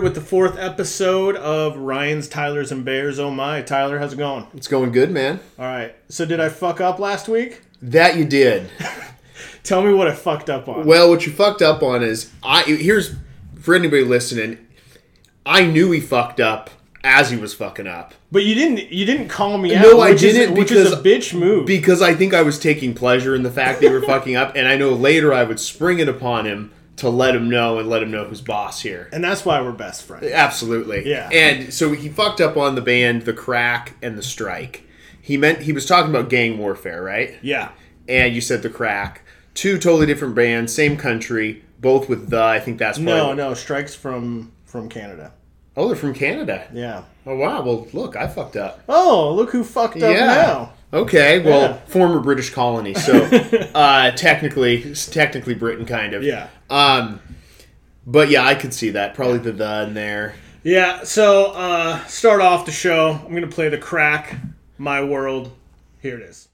here with the fourth episode of Ryan's, Tyler's, and Bears. Oh my, Tyler, how's it going? It's going good, man. All right. So did I fuck up last week? That you did. Tell me what I fucked up on. Well, what you fucked up on is I here's for anybody listening. I knew he fucked up as he was fucking up but you didn't. You didn't call me out. No, I which is- didn't which is a bitch move. because I think I was taking pleasure in the fact they were fucking up, and I know later I would spring it upon him to let him know and let him know who's boss here. and that's why we're best friends. Absolutely. Yeah. And so he fucked up on the band, the crack, and the strike. He meant he was talking about gang warfare, right? Yeah. And you said the crack. Two totally different bands, same country, both with the. I think that's No, no, strikes from from Canada. Oh, they're from Canada. Yeah. Oh wow. Well, look, I fucked up. Oh, look who fucked up yeah. now. Okay. Well, Yeah. former British colony, so uh, technically, technically Britain, kind of. Yeah. Um, but yeah, I could see that. Probably the the in there. Yeah. So uh, start off the show. I'm gonna play the crack. My world. Here it is.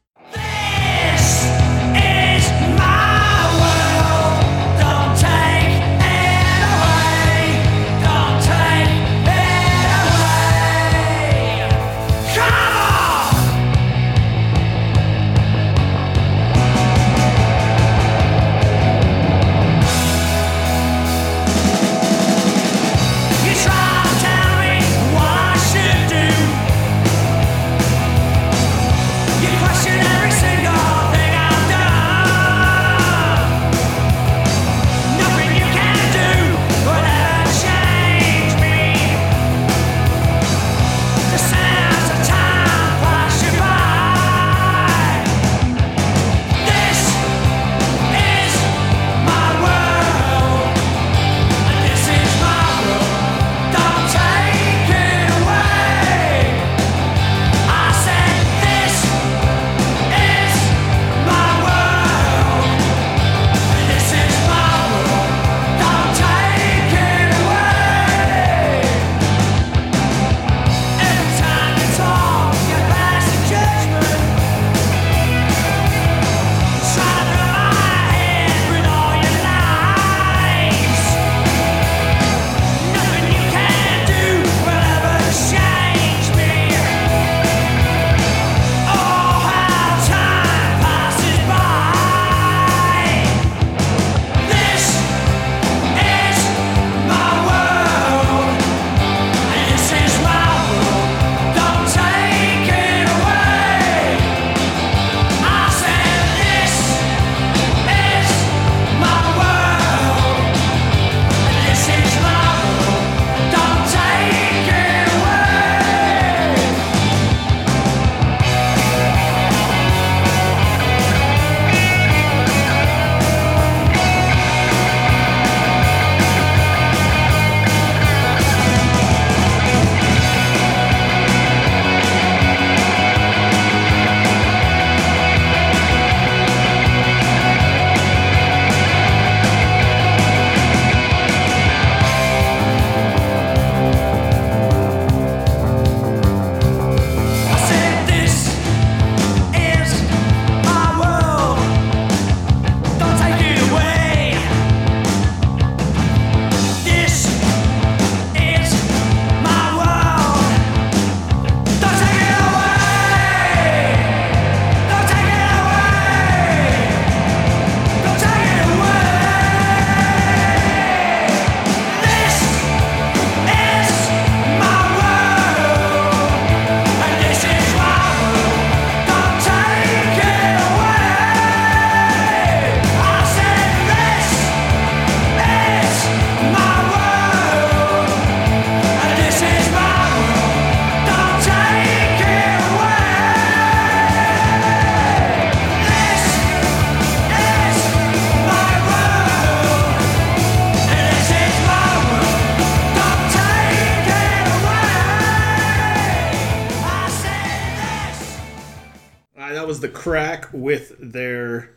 Crack with their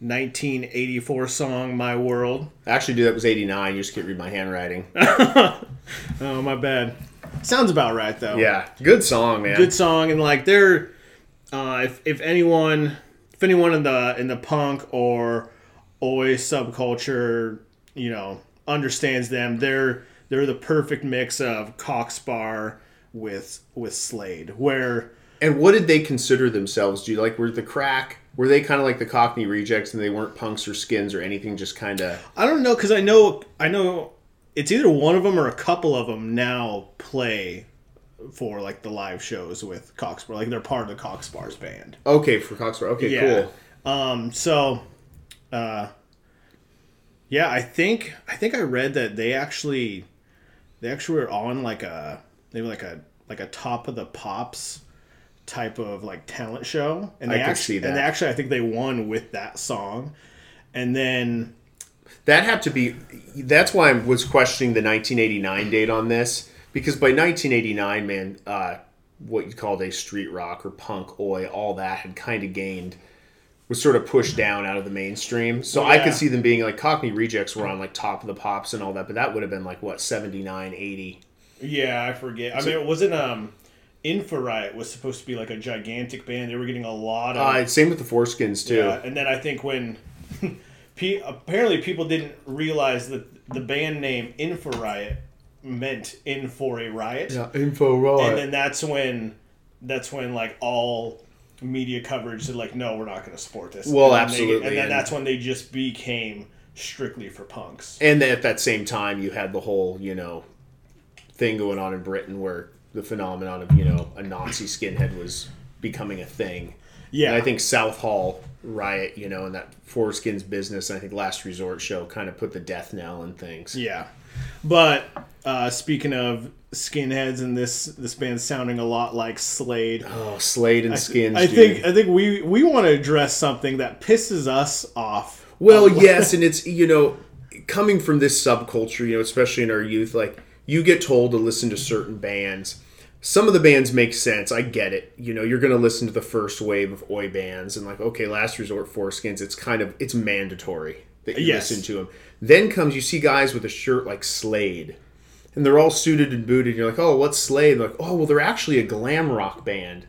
1984 song "My World." Actually, dude, that was eighty nine. You just can't read my handwriting. Oh, my bad. Sounds about right though. yeah, good song, man. good song and like they're uh, if if anyone if anyone in the in the punk or oi subculture you know understands them they're they're the perfect mix of Cock Sparrer with with Slade, where And what did they consider themselves? Do you like were the crack? Were they kind of like the Cockney rejects, and they weren't punks or skins or anything? Just kind of. I don't know because I know I know it's either one of them or a couple of them now play for like the live shows with Cock Sparrer, like they're part of the Cock Sparrer's band. Okay, for Cock Sparrer. Okay, Yeah. cool. Um. So, uh, yeah, I think I think I read that they actually they actually were on like a they were like a like a top of the pops type of like talent show, and they I actually see that. and they actually I think they won with that song, and then That had to be. That's why I was questioning the 1989 date on this because by 1989, man, uh, what you called a street rock or punk, oi, all that had kind of gained was sort of pushed down out of the mainstream. So I Yeah. could see them being like Cockney Rejects were on like top of the pops and all that, but that would have been like what 79, 80. Yeah, I forget. I mean, it wasn't um, Infa-Riot was supposed to be like a gigantic band. They were getting a lot of Uh, same with the 4-Skins too. yeah. And then I think when apparently people didn't realize that the band name Infa-Riot meant in for a riot, Yeah, info riot. and then that's when that's when like all media coverage said like, no, we're not going to support this. Well, And then they- absolutely, and then and- that's when they just became strictly for punks. And at that same time, you had the whole, you know, thing going on in Britain where the phenomenon of, you know, a Nazi skinhead was becoming a thing. Yeah, And I think Southall riot, you know, and that 4-Skins business, and I think Last Resort show kind of put the death knell in things. Yeah, but uh, speaking of skinheads, and this this band sounding a lot like Slade. Oh, Slade and Skins. I dude. think I think we we want to address something that pisses us off. Well, yes, and it's you know, coming from this subculture, you know, especially in our youth, like you get told to listen to certain bands. Some of the bands make sense. I get it. You know, you're going to listen to the first wave of oi bands, and like, okay, Last Resort, 4-Skins. It's kind of it's mandatory that you Yes. listen to them. Then comes you see guys with a shirt like Slade, and they're all suited and booted. And you're like, oh, what's Slade? They're like, oh, well, they're actually a glam rock band,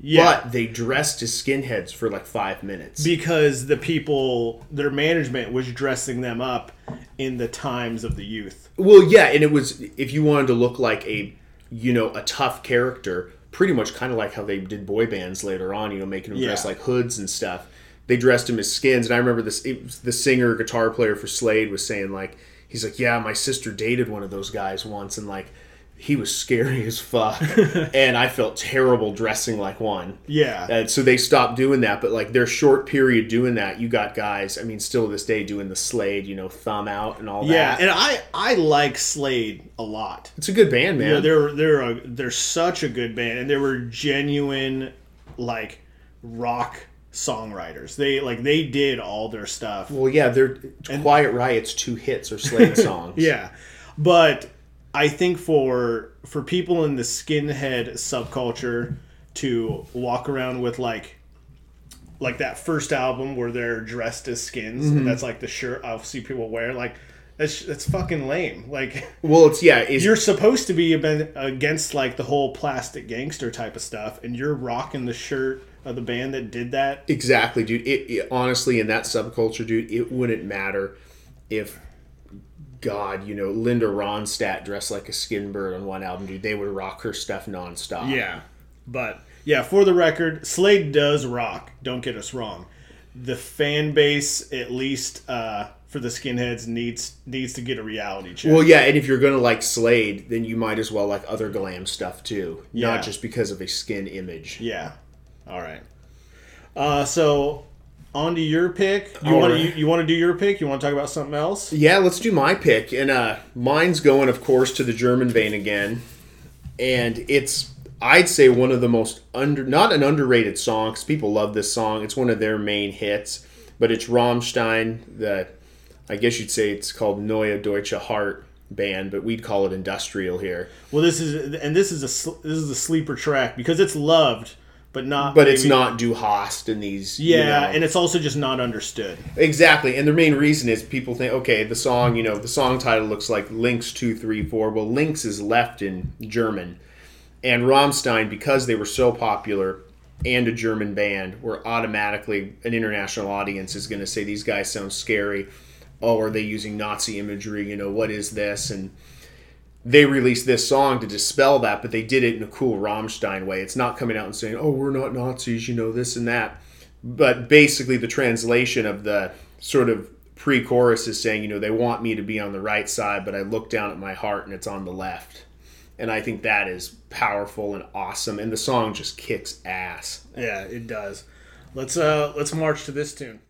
Yeah, but they dressed as skinheads for like five minutes. because the people, their management was dressing them up in the times of the youth. Well, yeah, and it was if you wanted to look like a you know a tough character, pretty much kind of like how they did boy bands later on. You know, making them dress like hoods and stuff. They dressed him as skins, and I remember this. The singer, guitar player for Slade was saying like he's like, yeah, my sister dated one of those guys once, and like he was scary as fuck, and I felt terrible dressing like one. Yeah, And so they stopped doing that, but like their short period doing that, you got guys. I mean, still to this day doing the Slade, you know, thumb out and all yeah, that. Yeah and I I like Slade a lot. it's a good band, man. Yeah, they're they're a, they're such a good band, and they were genuine like rock songwriters. They like they did all their stuff. Well, yeah, they're Quiet Riot's two hits or Slade songs. Yeah, but I think for for people in the skinhead subculture to walk around with like like that first album where they're dressed as skins, Mm-hmm. and that's like the shirt I'll see people wear. Like that's that's fucking lame. Like Well, it's yeah, it's, you're supposed to be against like the whole plastic gangster type of stuff, and you're rocking the shirt of the band that did that. exactly, dude. It, it honestly in that subculture, dude, it wouldn't matter if God, you know, Linda Ronstadt dressed like a skin bird on one album, dude. They would rock her stuff nonstop. Yeah, but yeah, for the record, Slade does rock. Don't get us wrong. The fan base, at least uh, for the skinheads, needs needs to get a reality check. Well, yeah, and if you're gonna like Slade, then you might as well like other glam stuff too, Yeah. not just because of a skin image. yeah. All right. Uh, so on to your pick. You want right. you, you want to do your pick? You want to talk about something else? Yeah, let's do my pick. And uh mine's going of course to the German vein again. And it's I'd say one of the most under not an underrated song 'cause people love this song. It's one of their main hits, but it's Rammstein, the I guess you'd say it's called Neue Deutsche Härte band, but we'd call it industrial here. Well, this is and this is a this is a sleeper track because it's loved, but not. But it's not Du Hast in these you Yeah, know. and it's also just not understood. Exactly, and the main reason is people think, okay, the song, you know, the song title looks like Links two three four. Well, Links is left in German, and Rammstein, because they were so popular and a German band, were automatically an international audience is going to say these guys sound scary. Oh, are they using Nazi imagery? You know, what is this? And they released this song to dispel that, but they did it in a cool Rammstein way. It's not coming out and saying, "Oh, we're not Nazis," you know this and that. But basically, the translation of the sort of pre-chorus is saying, you know, they want me to be on the right side, but I look down at my heart and it's on the left. And I think that is powerful and awesome, and the song just kicks ass. Yeah, it does. Let's uh let's march to this tune.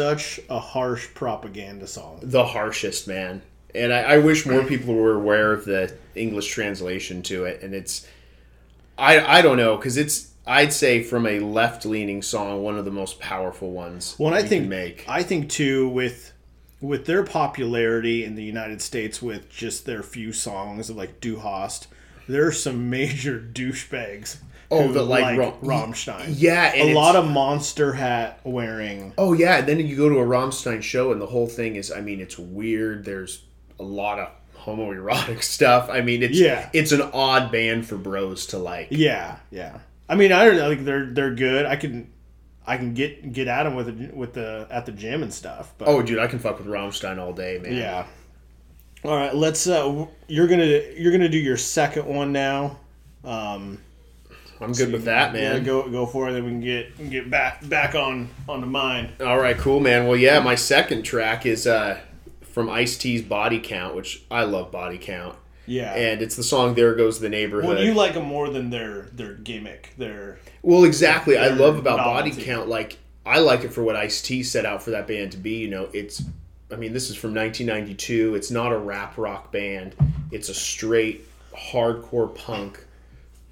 Such a harsh propaganda song. the harshest man and I, I wish more people were aware of the english translation to it and it's i i don't know because it's i'd say from a left-leaning song one of the most powerful ones Well, I think can make I think too with with their popularity in the United States with just their few songs of like Du Hast, there are some major douchebags. Oh, that like Ra- Rammstein. yeah a lot of monster hat wearing. oh yeah and then you go to a rammstein show and the whole thing is i mean it's weird there's a lot of homoerotic stuff i mean it's Yeah. it's an odd band for bros to like Yeah, yeah. I mean, I don't know. Like they're they're good. I can I can get get at them with the, with the at the gym and stuff. But oh dude i can fuck with rammstein all day man yeah. All right, let's. Uh, you're gonna you're gonna do your second one now. Um, i'm good with that yeah, man go go for it. Then we can get get back back on on the mine. All right, cool, man. Well, yeah, my second track is uh, from Ice T's Body Count, which I love Body Count, Yeah. and it's the song "There Goes the Neighborhood." well, you like them more than their their gimmick. Their Well, exactly. I love about Body. Count. Like, I like it for what Ice T set out for that band to be. You know, it's. I mean, this is from 1992. It's not a rap rock band. It's a straight hardcore punk,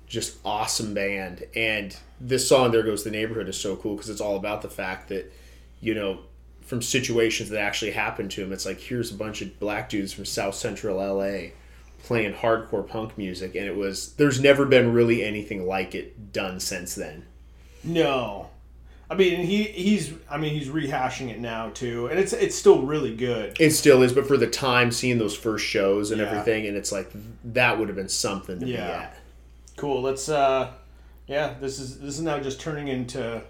just awesome band. And this song, "There Goes the Neighborhood," is so cool because it's all about the fact that, you know, from situations that actually happened to him. It's like here's a bunch of black dudes from South Central LA playing hardcore punk music, and it was. There's never been really anything like it done since then. no, I mean he he's I mean he's rehashing it now too, and it's it's still really good. It still is, but for the time, seeing those first shows and Yeah. everything, and it's like that would have been something to be at. Cool. Let's uh, yeah. This is this is now just turning into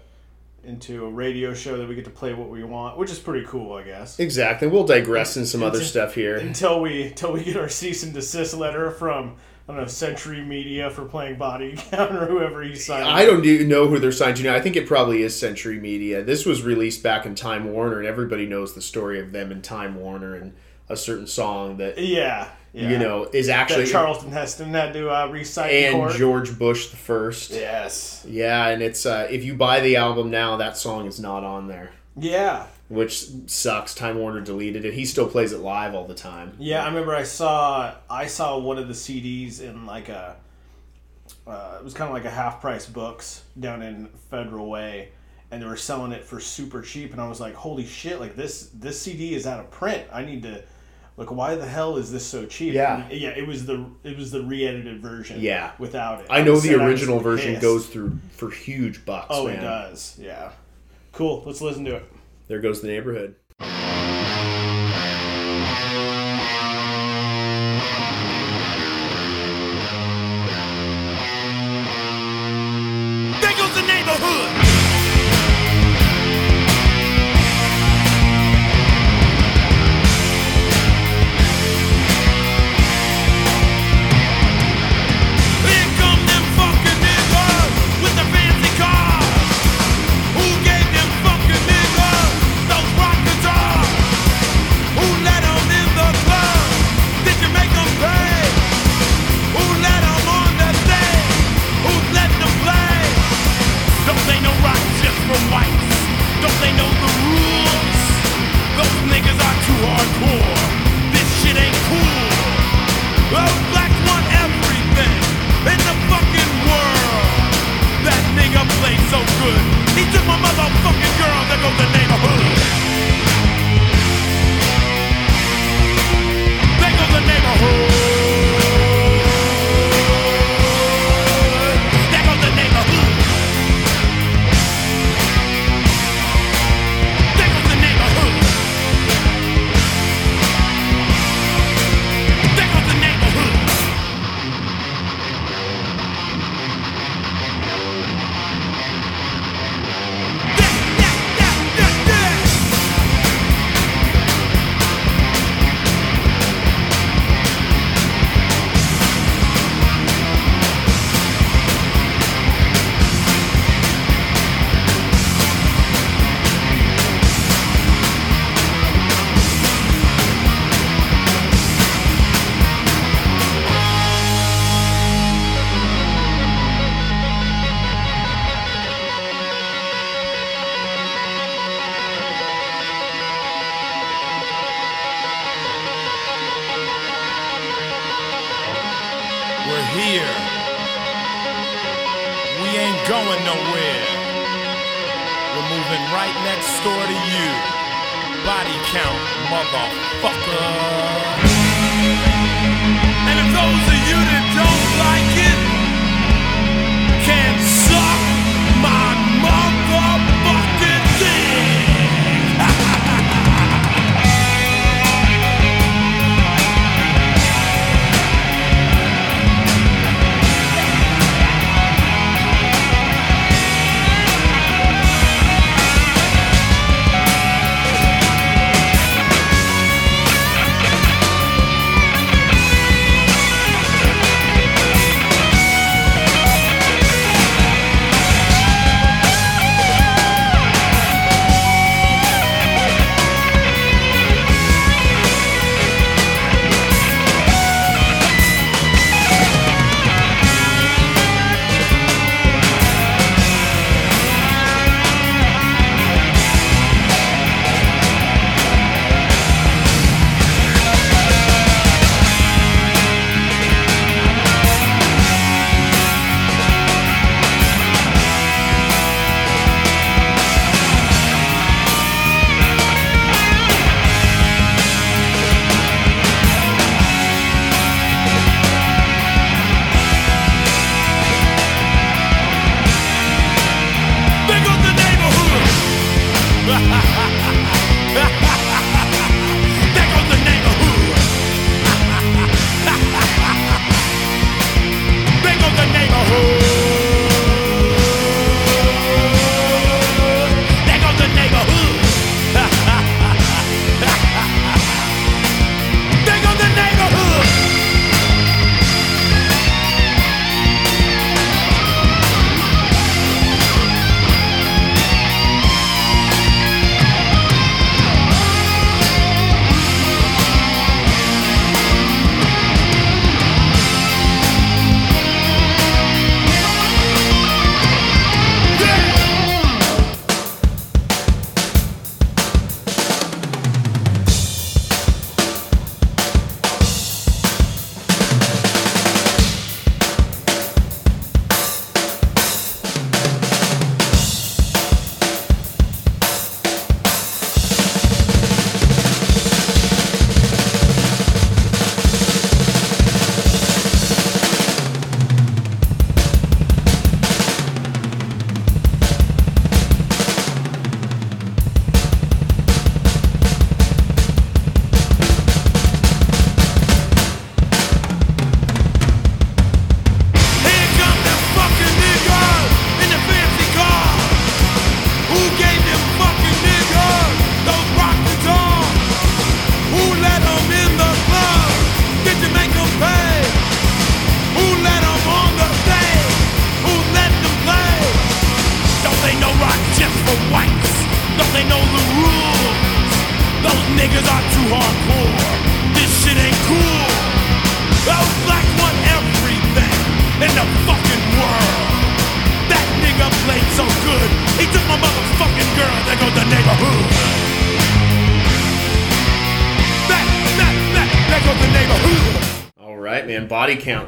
into a radio show that we get to play what we want, which is pretty cool, I guess. Exactly. We'll digress in some other stuff here. Until we until we get our cease and desist letter from I don't know Century Media for playing Body Count or whoever he signed. I don't even know who they're signed to now. I think it probably is Century Media. This was released back in Time Warner, and everybody knows the story of them and Time Warner and a certain song that Yeah. Yeah. you know is that actually Charlton Heston had to uh, recite and. George Bush the first. yes. Yeah, and it's uh, if you buy the album now, that song is not on there, Yeah. which sucks. Time Warner deleted it. He still plays it live all the time. Yeah, I remember I saw I saw one of the CDs in like a uh, it was kind of like a half price books down in Federal Way, and they were selling it for super cheap, and I was like, holy shit! Like this this CD is out of print. I need to like why the hell is this so cheap? Yeah. And, yeah. It was the it was the re-edited version. Yeah. without it. I know the original version pissed. goes through for huge bucks. Oh, man. it does. Yeah. Cool. Let's listen to it. There goes the neighborhood.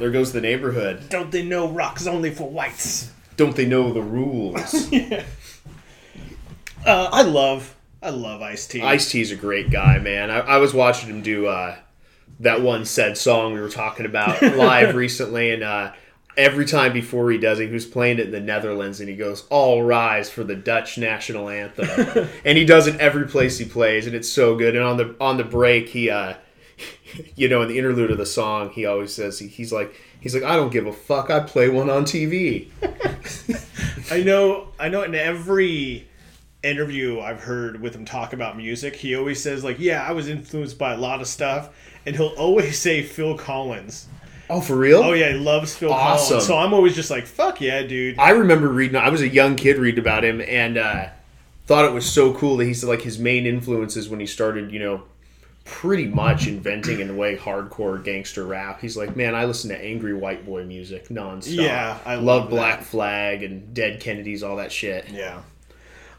There goes the neighborhood. Don't they know rock's only for whites? Don't they know the rules? Uh, I love, I love Ice T. Ice T's a great guy, man. I, I was watching him do uh, that one said song we were talking about live recently, and uh, every time before he does it, he was playing it in the Netherlands, and he goes, "All rise for the Dutch national anthem," and he does it every place he plays, and it's so good. And on the on the break, he, uh, you know, in the interlude of the song, he always says he, he's like. He's like, I don't give a fuck. I play one on TV. I know, I know. In every interview I've heard with him talk about music, he always says like, "Yeah, I was influenced by a lot of stuff," and he'll always say Phil Collins. Oh, for real? Oh yeah, he loves Phil Awesome. Collins. So I'm always just like, "Fuck yeah, dude." I remember reading. I was a young kid reading about him, and uh, thought it was so cool that he said like his main influences when he started, you know, pretty much inventing in a way hardcore gangster rap. He's like, man, I listen to angry white boy music nonstop. Yeah, I love, love Black. Flag and Dead Kennedys, all that shit. Yeah.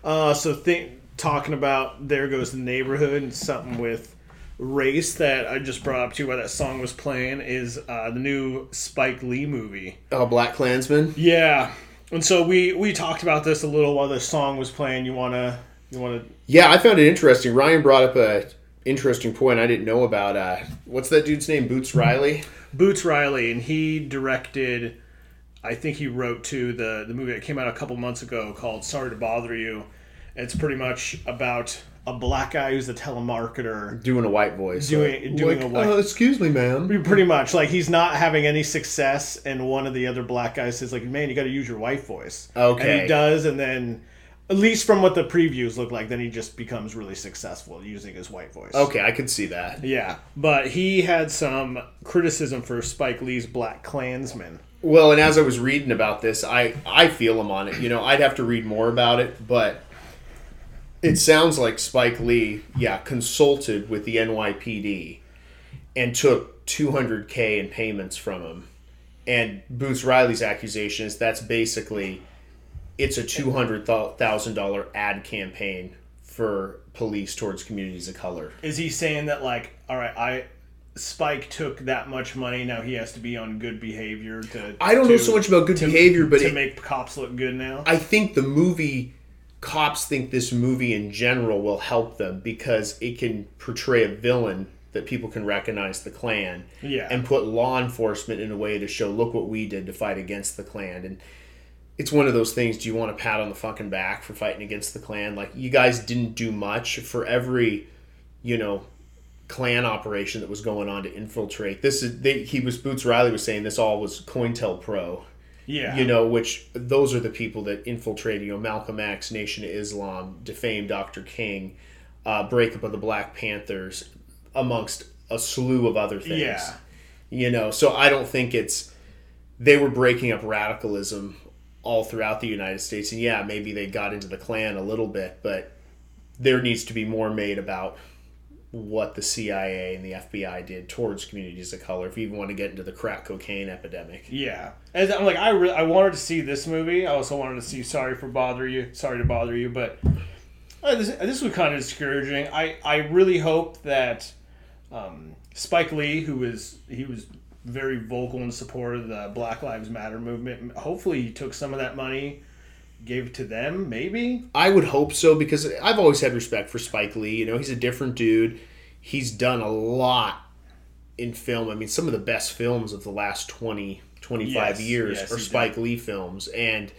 Uh, so think talking about there goes the neighborhood and something with race that I just brought up to you while that song was playing is uh, the new Spike Lee movie. Oh, Black Klansman. Yeah, and so we we talked about this a little while the song was playing. You wanna you wanna Yeah, I found it interesting. Ryan brought up a interesting point I didn't know about. Uh, what's that dude's name? Boots Riley. Boots Riley and he directed. I think he wrote to the the movie that came out a couple months ago called "Sorry to Bother You." It's pretty much about a black guy who's a telemarketer Doing a white voice. Doing- Like, doing like, a white- "Uh, excuse me, ma'am. Pretty much, like he's not having any success, and one of the other black guys says, "Like, man, you got to use your white voice." Okay. and he does, and then, at least from what the previews look like, then he just becomes really successful using his white voice. Okay, I can see that. Yeah, but he had some criticism for Spike Lee's Black Klansman. Well, and as I was reading about this, I I feel him on it. You know, I'd have to read more about it, but it sounds like Spike Lee, yeah, consulted with the NYPD and took 200k in payments from him. And Boots Riley's accusation is that's basically it's a two hundred thousand dollar ad campaign for police towards communities of color. Is he saying that like, all right, I Spike took that much money, now he has to be on good behavior to? I don't know so much about good behavior, but to it, make cops look good now. I think the movie cops think this movie in general will help them because it can portray a villain that people can recognize the Klan Yeah. and put law enforcement in a way to show look what we did to fight against the Klan and it's one of those things do you want a pat on the fucking back for fighting against the clan like you guys didn't do much for every you know clan operation that was going on to infiltrate this is they, he was Boots Riley was saying this all was COINTELPRO yeah, you know, which those are the people that infiltrated, you know, Malcolm X, Nation of Islam, defamed Dr. King, uh, breakup of the Black Panthers, amongst a slew of other things. Yeah. You know, so I don't think it's they were breaking up radicalism all throughout the United States, and yeah, maybe they got into the Klan a little bit, but there needs to be more made about what the CIA and the FBI did towards communities of color. If you even want to get into the crack cocaine epidemic. Yeah, I'm like I re- I wanted to see this movie. I also wanted to see Sorry for Bother You. Sorry to bother you, but uh, this this was kind of discouraging. I I really hope that um, Spike Lee, who was he was very vocal in support of the Black Lives Matter movement. Hopefully, he took some of that money, gave it to them. Maybe. I would hope so because I've always had respect for Spike Lee. You know, he's a different dude. He's done a lot in film. I mean, some of the best films of the last 20, 25 Yes, years yes, are Spike Lee films. And,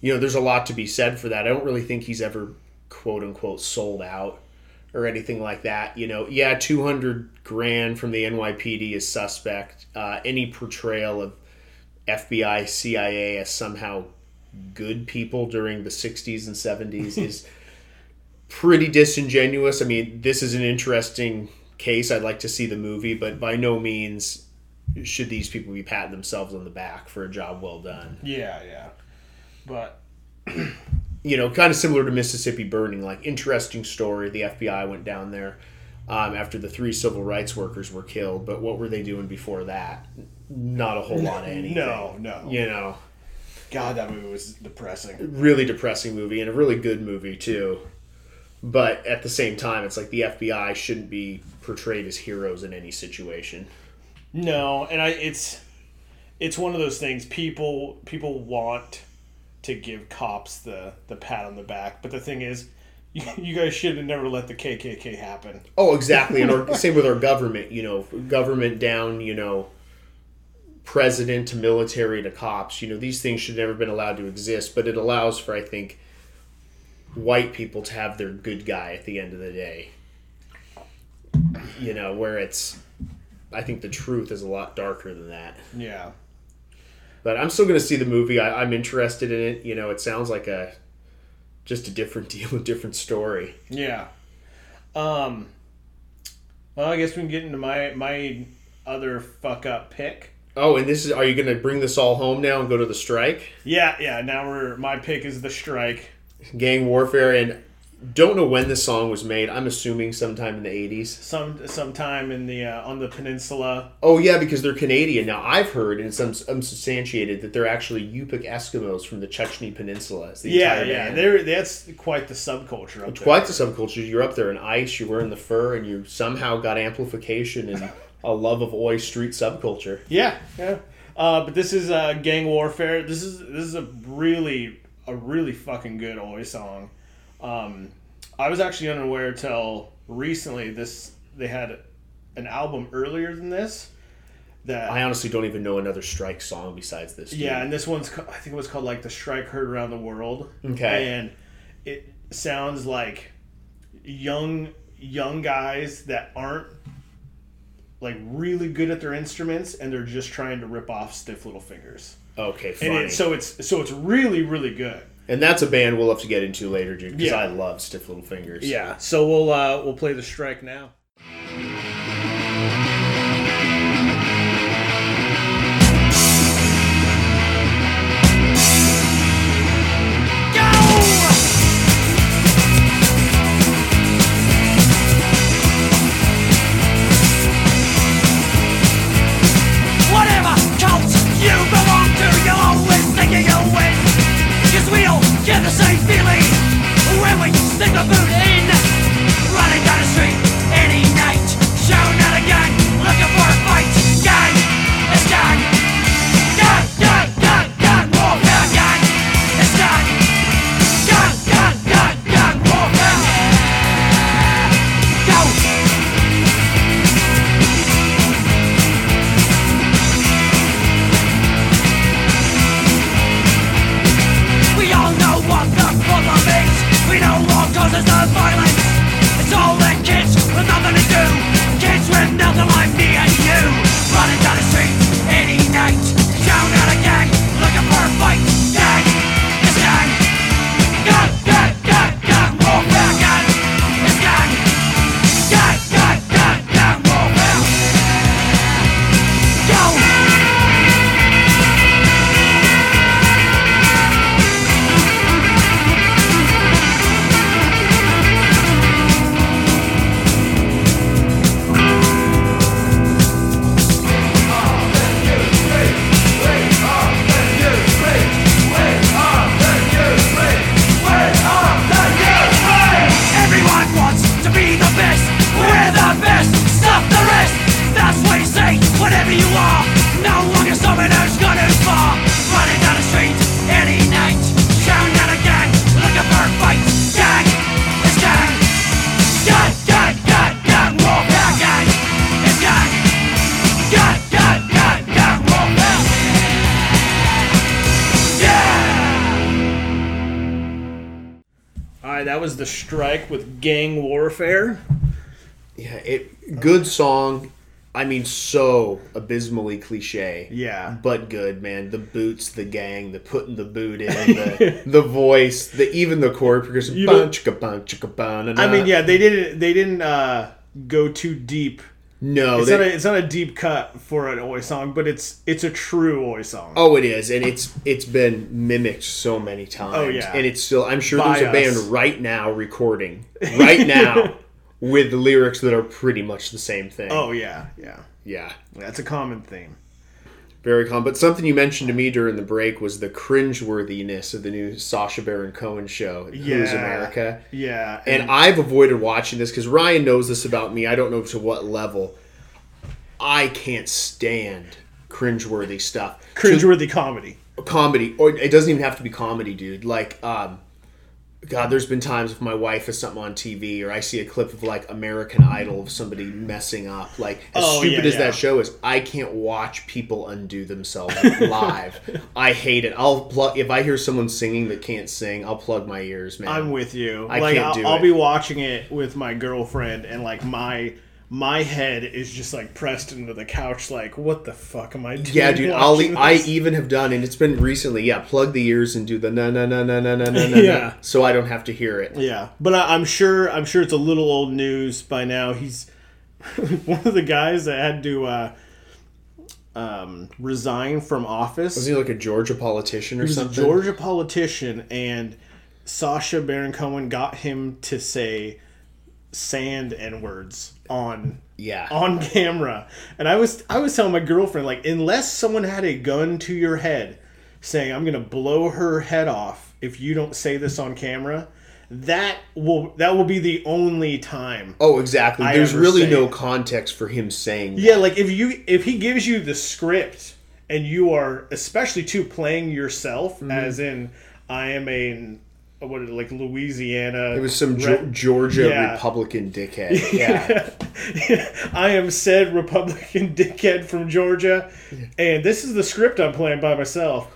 you know, there's a lot to be said for that. I don't really think he's ever, quote unquote, sold out or anything like that. You know, yeah, 200 grand from the NYPD is suspect. Uh, any portrayal of FBI, CIA as somehow good people during the 60s and 70s is pretty disingenuous. I mean, this is an interesting case. I'd like to see the movie, but by no means should these people be patting themselves on the back for a job well done. Yeah, yeah. But you know, kind of similar to Mississippi Burning. Like interesting story. The FBI went down there um, after the three civil rights workers were killed. But what were they doing before that? Not a whole lot of anything. No, no. You know, God, that movie was depressing. really depressing movie and a really good movie too. But at the same time, it's like the FBI shouldn't be portrayed as heroes in any situation. No, and I it's it's one of those things people people want to give cops the the pat on the back, but the thing is you, you guys should have never let the KKK happen. Oh, exactly. And our, same with our government. You know, government down. You know, president to military to cops. You know, these things should never been allowed to exist. But it allows for, I think, white people to have their good guy at the end of the day. You know, where it's, I think the truth is a lot darker than that. Yeah. But I'm still going to see the movie. I, I'm interested in it. You know, it sounds like a just a different deal, a different story. Yeah. Um well, I guess we can get into my my other fuck up pick. Oh, and this is. Are you going to bring this all home now and go to the strike? Yeah, yeah. Now we're my pick is the strike. gang warfare and don't know when this song was made i'm assuming sometime in the 80s Some sometime in the uh, on the peninsula. oh yeah because they're canadian now i've heard and it's uns- unsubstantiated that they're actually yupik eskimos from the chechnya peninsula the Yeah, yeah. They're that's quite the subculture up there. quite the subculture you're up there in ice you're wearing the fur and you somehow got amplification and a love of oi street subculture Yeah, yeah. Uh, but this is uh, gang warfare. This is this is a really a really fucking good Oi song. Um, I was actually unaware till recently. This they had an album earlier than this. That i honestly don't even know another strike song besides this dude. yeah, and this one's I think it was called like the Strike Heard Around the World. Okay. and it sounds like young young guys that aren't like really good at their instruments and they're just trying to rip off stiff little fingers. okay And funny. it, so it's so it's really really good. And that's a band we'll have to get into later dude because Yeah. i love stiff little fingers Yeah. So we'll uh we'll play the strike now. Good song. I mean, so abysmally cliche. Yeah. but good, man. The boots, the gang, the putting the boot in, the, the voice, the even the chord progression. You know- Bunch, ka bun. I mean, yeah, they didn't they didn't uh go too deep No, It's they- not a, it's not a deep cut for an Oi song, but it's it's a true Oi song. Oh, it is, and it's it's been mimicked so many times. Oh, yeah. and it's still. I'm sure By there's a band right now recording right now with lyrics that are pretty much the same thing. Oh yeah, yeah. yeah, That's a common theme. very common. But something you mentioned to me during the break was the cringeworthiness of the new Sacha Baron Cohen show, Who's Yeah. America. Yeah, And I've avoided watching this because Ryan knows this about me. I don't know to what level. I can't stand cringeworthy stuff. cringeworthy comedy. comedy or it doesn't even have to be comedy dude like um god there's been times if my wife has something on tv or i see a clip of like american idol of somebody messing up like as Oh, stupid yeah, as yeah. that show is i can't watch people undo themselves live i hate it i'll plug if i hear someone singing that can't sing i'll plug my ears man I'm with you. I like can't I'll, do I'll it. be watching it with my girlfriend, and like my my head is just like pressed into the couch. Like, what the fuck am I doing? yeah, dude. I'll I even have done, and it's been recently. Yeah, plug the ears and do the na na na na na na na na, Yeah. so I don't have to hear it. Yeah, but I, I'm sure I'm sure it's a little old news by now. He's one of the guys that had to uh, um, resign from office. Is he like a Georgia politician or He was a something? Georgia politician, and Sacha Baron Cohen got him to say sand n words on Yeah. on camera. And I was I was telling my girlfriend like unless someone had a gun to your head saying I'm going to blow her head off if you don't say this on camera, that will that will be the only time. Oh, exactly. I There's really no it. context for him saying. Yeah, like if you if he gives you the script and you are especially too playing yourself Mm-hmm. as in I am a what is it, like Louisiana It was some re- Georgia Yeah. Republican dickhead. Yeah. I am said Republican dickhead from Georgia, and this is the script I'm playing by myself.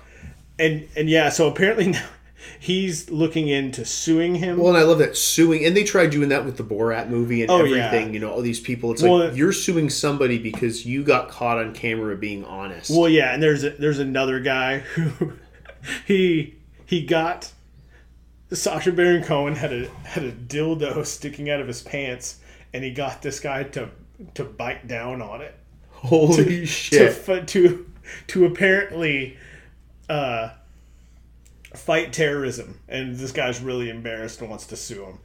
And and yeah, so apparently now he's looking into suing him. well, and I love that suing, and they tried doing that with the Borat movie and Oh, yeah. everything. You know, all these people. It's Well, like you're suing somebody because you got caught on camera being honest. Well, yeah, and there's a, there's another guy who he he got Sacha Baron Cohen had a had a dildo sticking out of his pants, and he got this guy to to bite down on it. Holy to, shit! fi- to to apparently uh, fight terrorism, and this guy's really embarrassed and wants to sue him.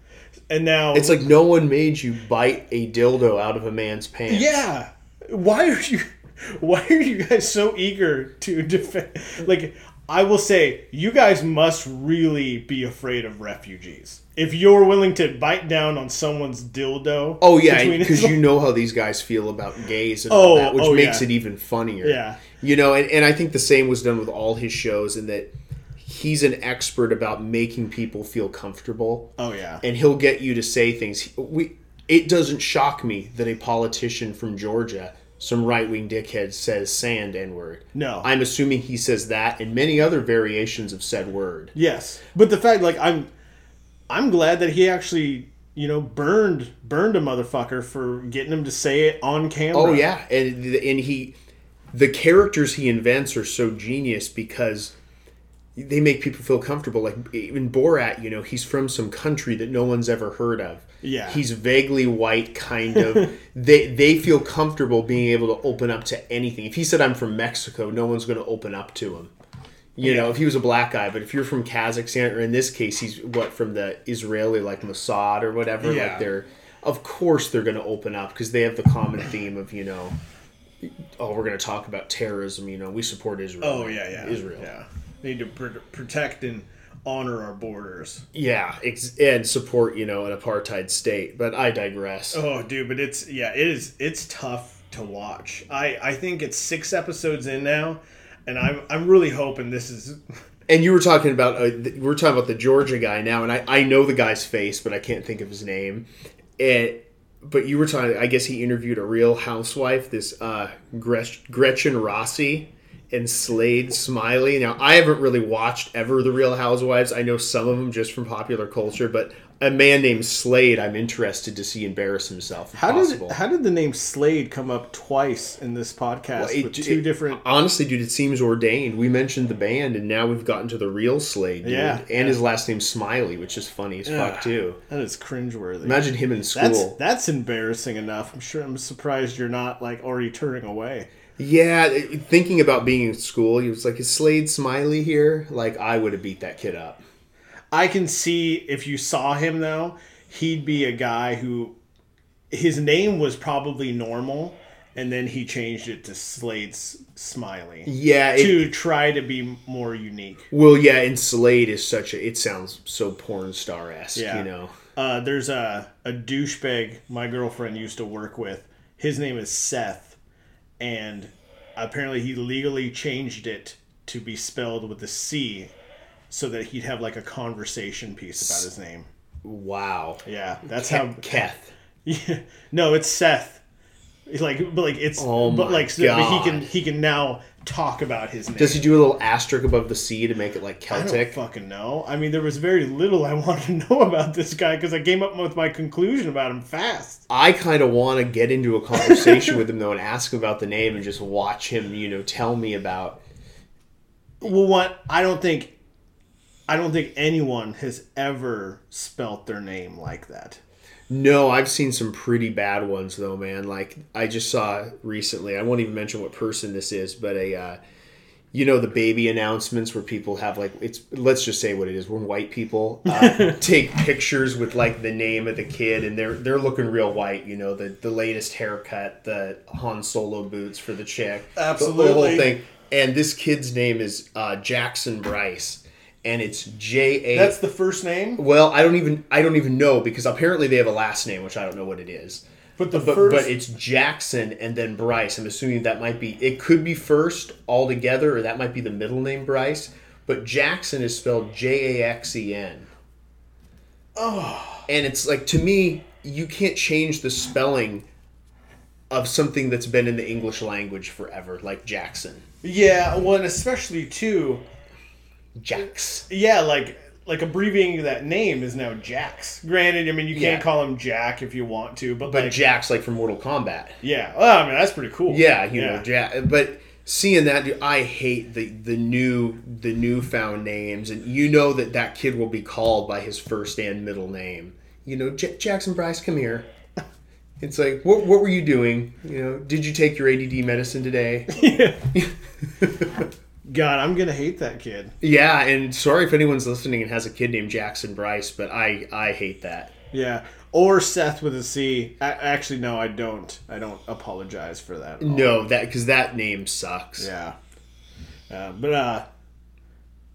And now It's like no one made you bite a dildo out of a man's pants. yeah, why are you why are you guys so eager to defend? Like I will say, you guys must really be afraid of refugees if you're willing to bite down on someone's dildo. Oh yeah, because you know how these guys feel about gays and Oh, all that, which oh, makes yeah. it even funnier. Yeah. you know, and, and I think the same was done with all his shows, in that he's an expert about making people feel comfortable, Oh yeah. and he'll get you to say things. We it doesn't shock me that a politician from Georgia, some right wing dickhead, says sand n word. No. I'm assuming he says that and many other variations of said word. Yes, but the fact, like, I'm, I'm glad that he actually, you know, burned burned a motherfucker for getting him to say it on camera. Oh yeah, and and he, the characters he invents are so genius because they make people feel comfortable. Like in Borat, you know, he's from some country that no one's ever heard of. Yeah. he's vaguely white, kind of. they they feel comfortable being able to open up to anything. If he said I'm from Mexico, no one's going to open up to him. You know, if he was a black guy, but if you're from Kazakhstan, or in this case, he's what from the Israeli like Mossad or whatever, Yeah. like they're, of course they're going to open up because they have the common theme of you know, oh, we're going to talk about terrorism. You know, we support Israel. Oh yeah, yeah. Israel. Yeah. Need to pr- protect and honor our borders. Yeah, ex- and support you know an apartheid state. But I digress. Oh, dude, but it's yeah, it is. It's tough to watch. I I think it's six episodes in now, and I'm I'm really hoping this is. And you were talking about uh, we are talking about the Georgia guy now, and I, I know the guy's face, but I can't think of his name. And but you were talking. I guess he interviewed a real housewife, this uh, Gretchen Rossi and Slade Smiley. Now I haven't really watched ever the Real Housewives. I know some of them just from popular culture, but a man named Slade, I'm interested to see embarrass himself. How possible. did how did the name Slade come up twice in this podcast Well, it- with two it- different? Honestly, dude, it seems ordained. We mentioned the band, and now we've gotten to the real Slade, dude. Yeah, And yeah. his last name Smiley, which is funny as fuck ah, too. That is cringeworthy. Imagine him in that's school. that's embarrassing enough. I'm sure. I'm surprised you're not like already turning away. Yeah, thinking about being in school, he was like, "Is Slade Smiley here?" Like, I would have beat that kid up. I can see if you saw him though, he'd be a guy who his name was probably normal, and then he changed it to Slade's Smiley Yeah, it, to try to be more unique. well, yeah, and Slade is such a. It sounds so porn star esque, Yeah. you know. Uh, there's a a douchebag my girlfriend used to work with. His name is Seth, and apparently he legally changed it to be spelled with a C, so that he'd have like a conversation piece about his name. Wow. Yeah, that's how. Keth. Yeah, no, it's Seth. Like, but like it's, Oh but my like, so- but he can he can now talk about his name. Does he do a little asterisk above the C to make it like I don't Celtic? fucking know. I mean, there was very little I wanted to know about this guy because I came up with my conclusion about him fast. I kind of want to get into a conversation with him though and ask him about the name and just watch him, you know, tell me about. Well, what I don't think, I don't think anyone has ever spelt their name like that. No, I've seen some pretty bad ones though, man. Like I just saw recently. I won't even mention what person this is, but a. Uh, you know the baby announcements where people have like it's let's just say what it is when white people uh, take pictures with like the name of the kid and they're they're looking real white you know the the latest haircut the Han Solo boots for the chick absolutely the, whole thing and this kid's name is uh, Jackson Bryce and it's J A That's the first name, well I don't even I don't even know because apparently they have a last name which I don't know what it is but the but, first. but it's Jackson and then Bryce. I'm assuming that might be it could be first altogether, or that might be the middle name Bryce. But Jackson is spelled J A X E N. Oh. And it's like to me, you can't change the spelling of something that's been in the English language forever, like Jackson. yeah, well, and especially too. Jax. Yeah, like like abbreviating that name is now Jax. Granted, I mean you can't Yeah. call him Jack if you want to, but, But like Jax like from Mortal Kombat. yeah, well, I mean that's pretty cool. Yeah, you know, Jack, but seeing that, dude, I hate the the new the newfound names, and you know that that kid will be called by his first and middle name. You know, J- Jackson Bryce, come here. It's like, what what were you doing? You know, did you take your ADD medicine today? God, I'm gonna hate that kid. yeah, and sorry if anyone's listening and has a kid named Jackson Bryce, but I I hate that. Yeah, or Seth with a C. A- actually, no, I don't. I don't apologize for that. No, that because that name sucks. Yeah. Uh, but uh,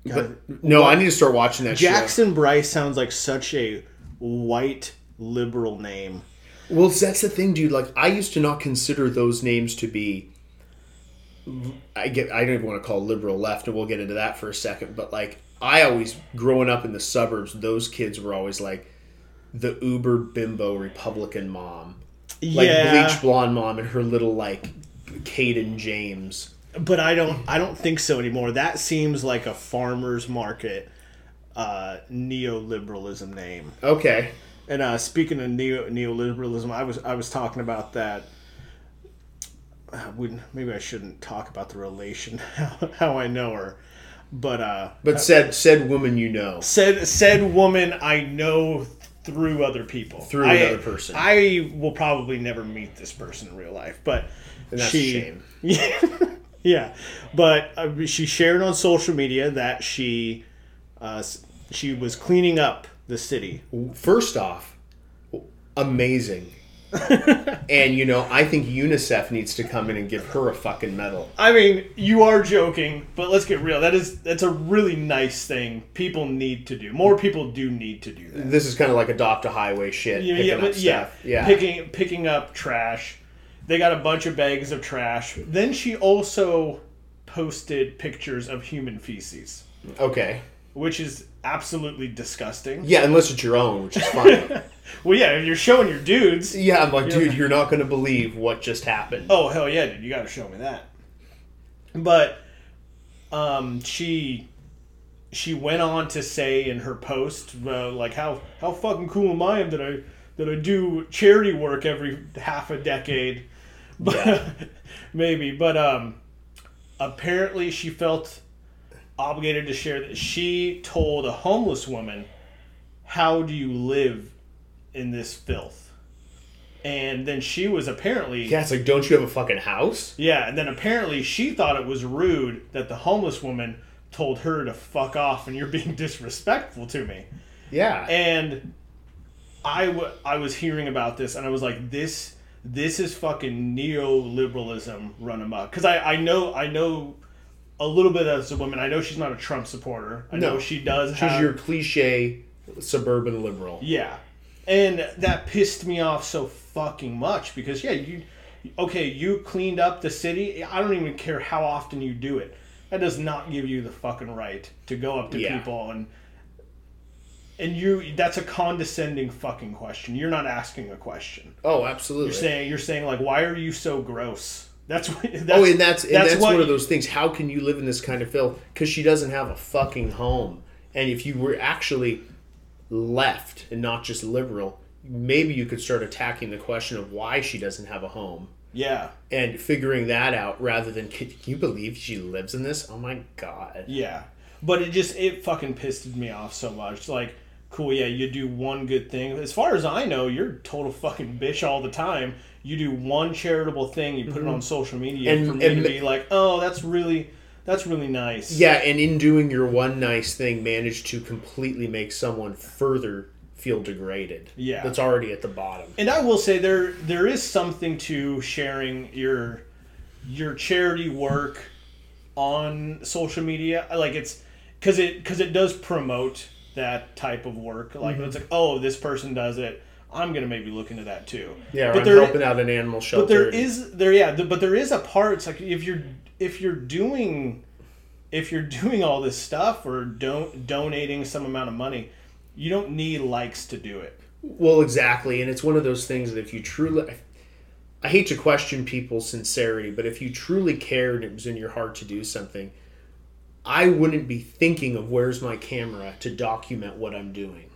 But no, I need to start watching that show. Jackson Bryce sounds like such a white liberal name. Well, that's the thing, dude. Like, I used to not consider those names to be. I get. I don't even want to call liberal left, and we'll get into that for a second. But like, I always growing up in the suburbs, those kids were always like the uber bimbo Republican mom, like yeah, bleach blonde mom, and her little like Caden James. but I don't. I don't think so anymore. That seems like a farmers market uh, neoliberalism name. Okay, And uh, speaking of neo neoliberalism, I was I was talking about that. Uh, we, maybe I shouldn't talk about the relation how, how I know her, but uh, but said said woman, you know, said said woman I know through other people Through I, another person. I will probably never meet this person in real life, but and that's she, a shame. Yeah, yeah, but uh, she shared on social media that she uh, she was cleaning up the city. First off, amazing. and you know, I think UNICEF needs to come in and give her a fucking medal. I mean, you are joking, but let's get real. That is that's a really nice thing. People need to do. More people do need to do that. This is kind of like adopt a highway shit. Yeah, picking yeah, up but yeah, yeah. picking picking up trash. They got a bunch of bags of trash. Then she also posted pictures of human feces, okay. Which is absolutely disgusting. Yeah, unless it's your own, which is fine. Well, yeah, if you're showing your dudes. yeah, I'm like, dude, you're not gonna believe what just happened. Oh hell yeah, dude! You got to show me that. But um, she she went on to say in her post, uh, like how how fucking cool am I that I that I do charity work every half a decade, but maybe. But um, apparently she felt obligated to share that she told a homeless woman, "How do you live in this filth?" And then she was apparently Yeah, it's like, don't you have a fucking house? yeah, and then apparently she thought it was rude that the homeless woman told her to fuck off and you're being disrespectful to me. Yeah. And I, w- I was hearing about this and I was like, this this is fucking neoliberalism run amok. Because I, I know I know a little bit as a woman. I know she's not a Trump supporter. I know No. she does She's have your cliche suburban liberal. yeah. And that pissed me off so fucking much because yeah, you okay, you cleaned up the city. I don't even care how often you do it. That does not give you the fucking right to go up to Yeah. people and and you that's a condescending fucking question. You're not asking a question. Oh, absolutely. You're saying you're saying like why are you so gross? That's what oh, that's, oh, and that's and that's, what one of those things. How can you live in this kind of filth? Because she doesn't have a fucking home. And if you were actually left and not just liberal, maybe you could start attacking the question of why she doesn't have a home Yeah. and figuring that out rather than can you believe she lives in this? Oh my god. Yeah. But it just it fucking pissed me off so much. Like, cool, yeah, you do one good thing. As far as I know, you're total fucking bitch all the time. You do one charitable thing, you put it on social media And- for me and to be like, oh, that's really that's really nice. Yeah, and in doing your one nice thing, manage to completely make someone further feel degraded. Yeah. that's already at the bottom. And I will say there there is something to sharing your your charity work on social media. Like it's because it because it does promote that type of work. Like Mm-hmm. it's like oh this person does it. I'm gonna maybe look into that too. Yeah, but I'm there helping out an animal shelter. but there is there yeah th- but there is a part. It's like if you're if you're doing if you're doing all this stuff or don't donating some amount of money, you don't need likes to do it. Well, exactly, and it's one of those things that if you truly, I hate to question people's sincerity, but if you truly cared and it was in your heart to do something, I wouldn't be thinking of where's my camera to document what I'm doing.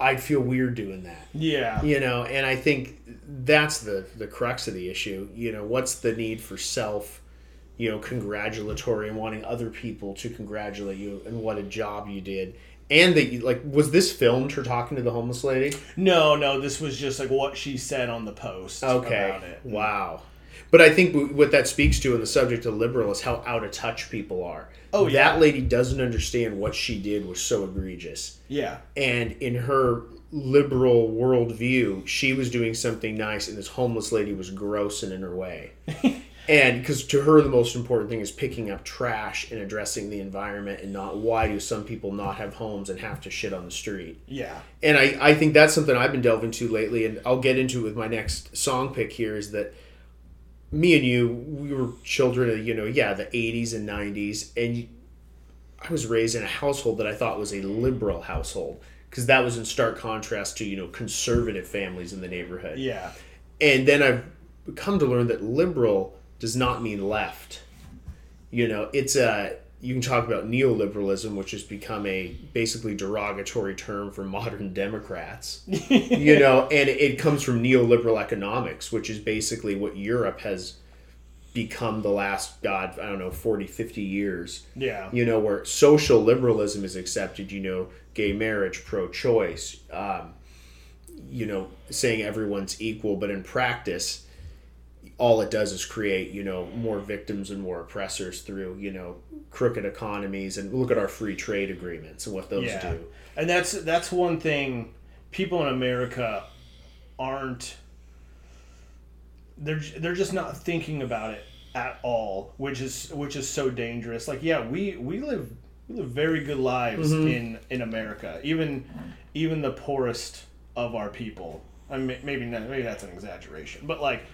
I'd feel weird doing that. Yeah. you know and i think that's the the crux of the issue you know what's the need for self you know congratulatory and wanting other people to congratulate you and what a job you did and that you like was this filmed her talking to the homeless lady No, no, this was just like what she said on the post okay about it. wow but i think what that speaks to in the subject of liberal is how out of touch people are Oh, yeah. that lady doesn't understand what she did was so egregious Yeah. and in her liberal worldview, she was doing something nice, and this homeless lady was gross and in her way. and because to her, the most important thing is picking up trash and addressing the environment, and not why do some people not have homes and have to shit on the street. Yeah. And I, I think that's something I've been delving into lately, and I'll get into it with my next song pick here is that me and you, we were children of, you know, yeah, the 80s and 90s, and I was raised in a household that I thought was a liberal household because that was in stark contrast to, you know, conservative families in the neighborhood. Yeah. And then I've come to learn that liberal does not mean left. You know, it's a you can talk about neoliberalism, which has become a basically derogatory term for modern Democrats. you know, and it comes from neoliberal economics, which is basically what Europe has become the last god, I don't know, 40, 50 years Yeah. you know, where social liberalism is accepted, you know, gay marriage, pro choice, um, you know, saying everyone's equal, but in practice, all it does is create, you know, more victims and more oppressors through, you know, crooked economies. And look at our free trade agreements and what those Yeah. do. And that's that's one thing people in America aren't they're they're just not thinking about it at all, which is which is so dangerous. Like yeah, we we live we live very good lives mm-hmm. in in America. Even even the poorest of our people. I mean, maybe not, maybe that's an exaggeration, but like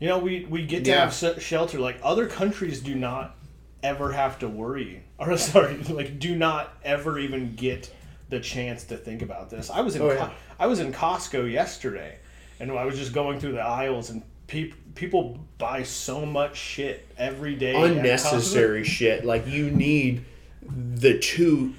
you know, we we get to Yeah. have shelter. Like other countries do not ever have to worry, or sorry, like do not ever even get the chance to think about this. I was in Oh, yeah. I was in Costco yesterday, and I was just going through the aisles, and peop people buy so much shit every day. Unnecessary shit. Like, you need the two,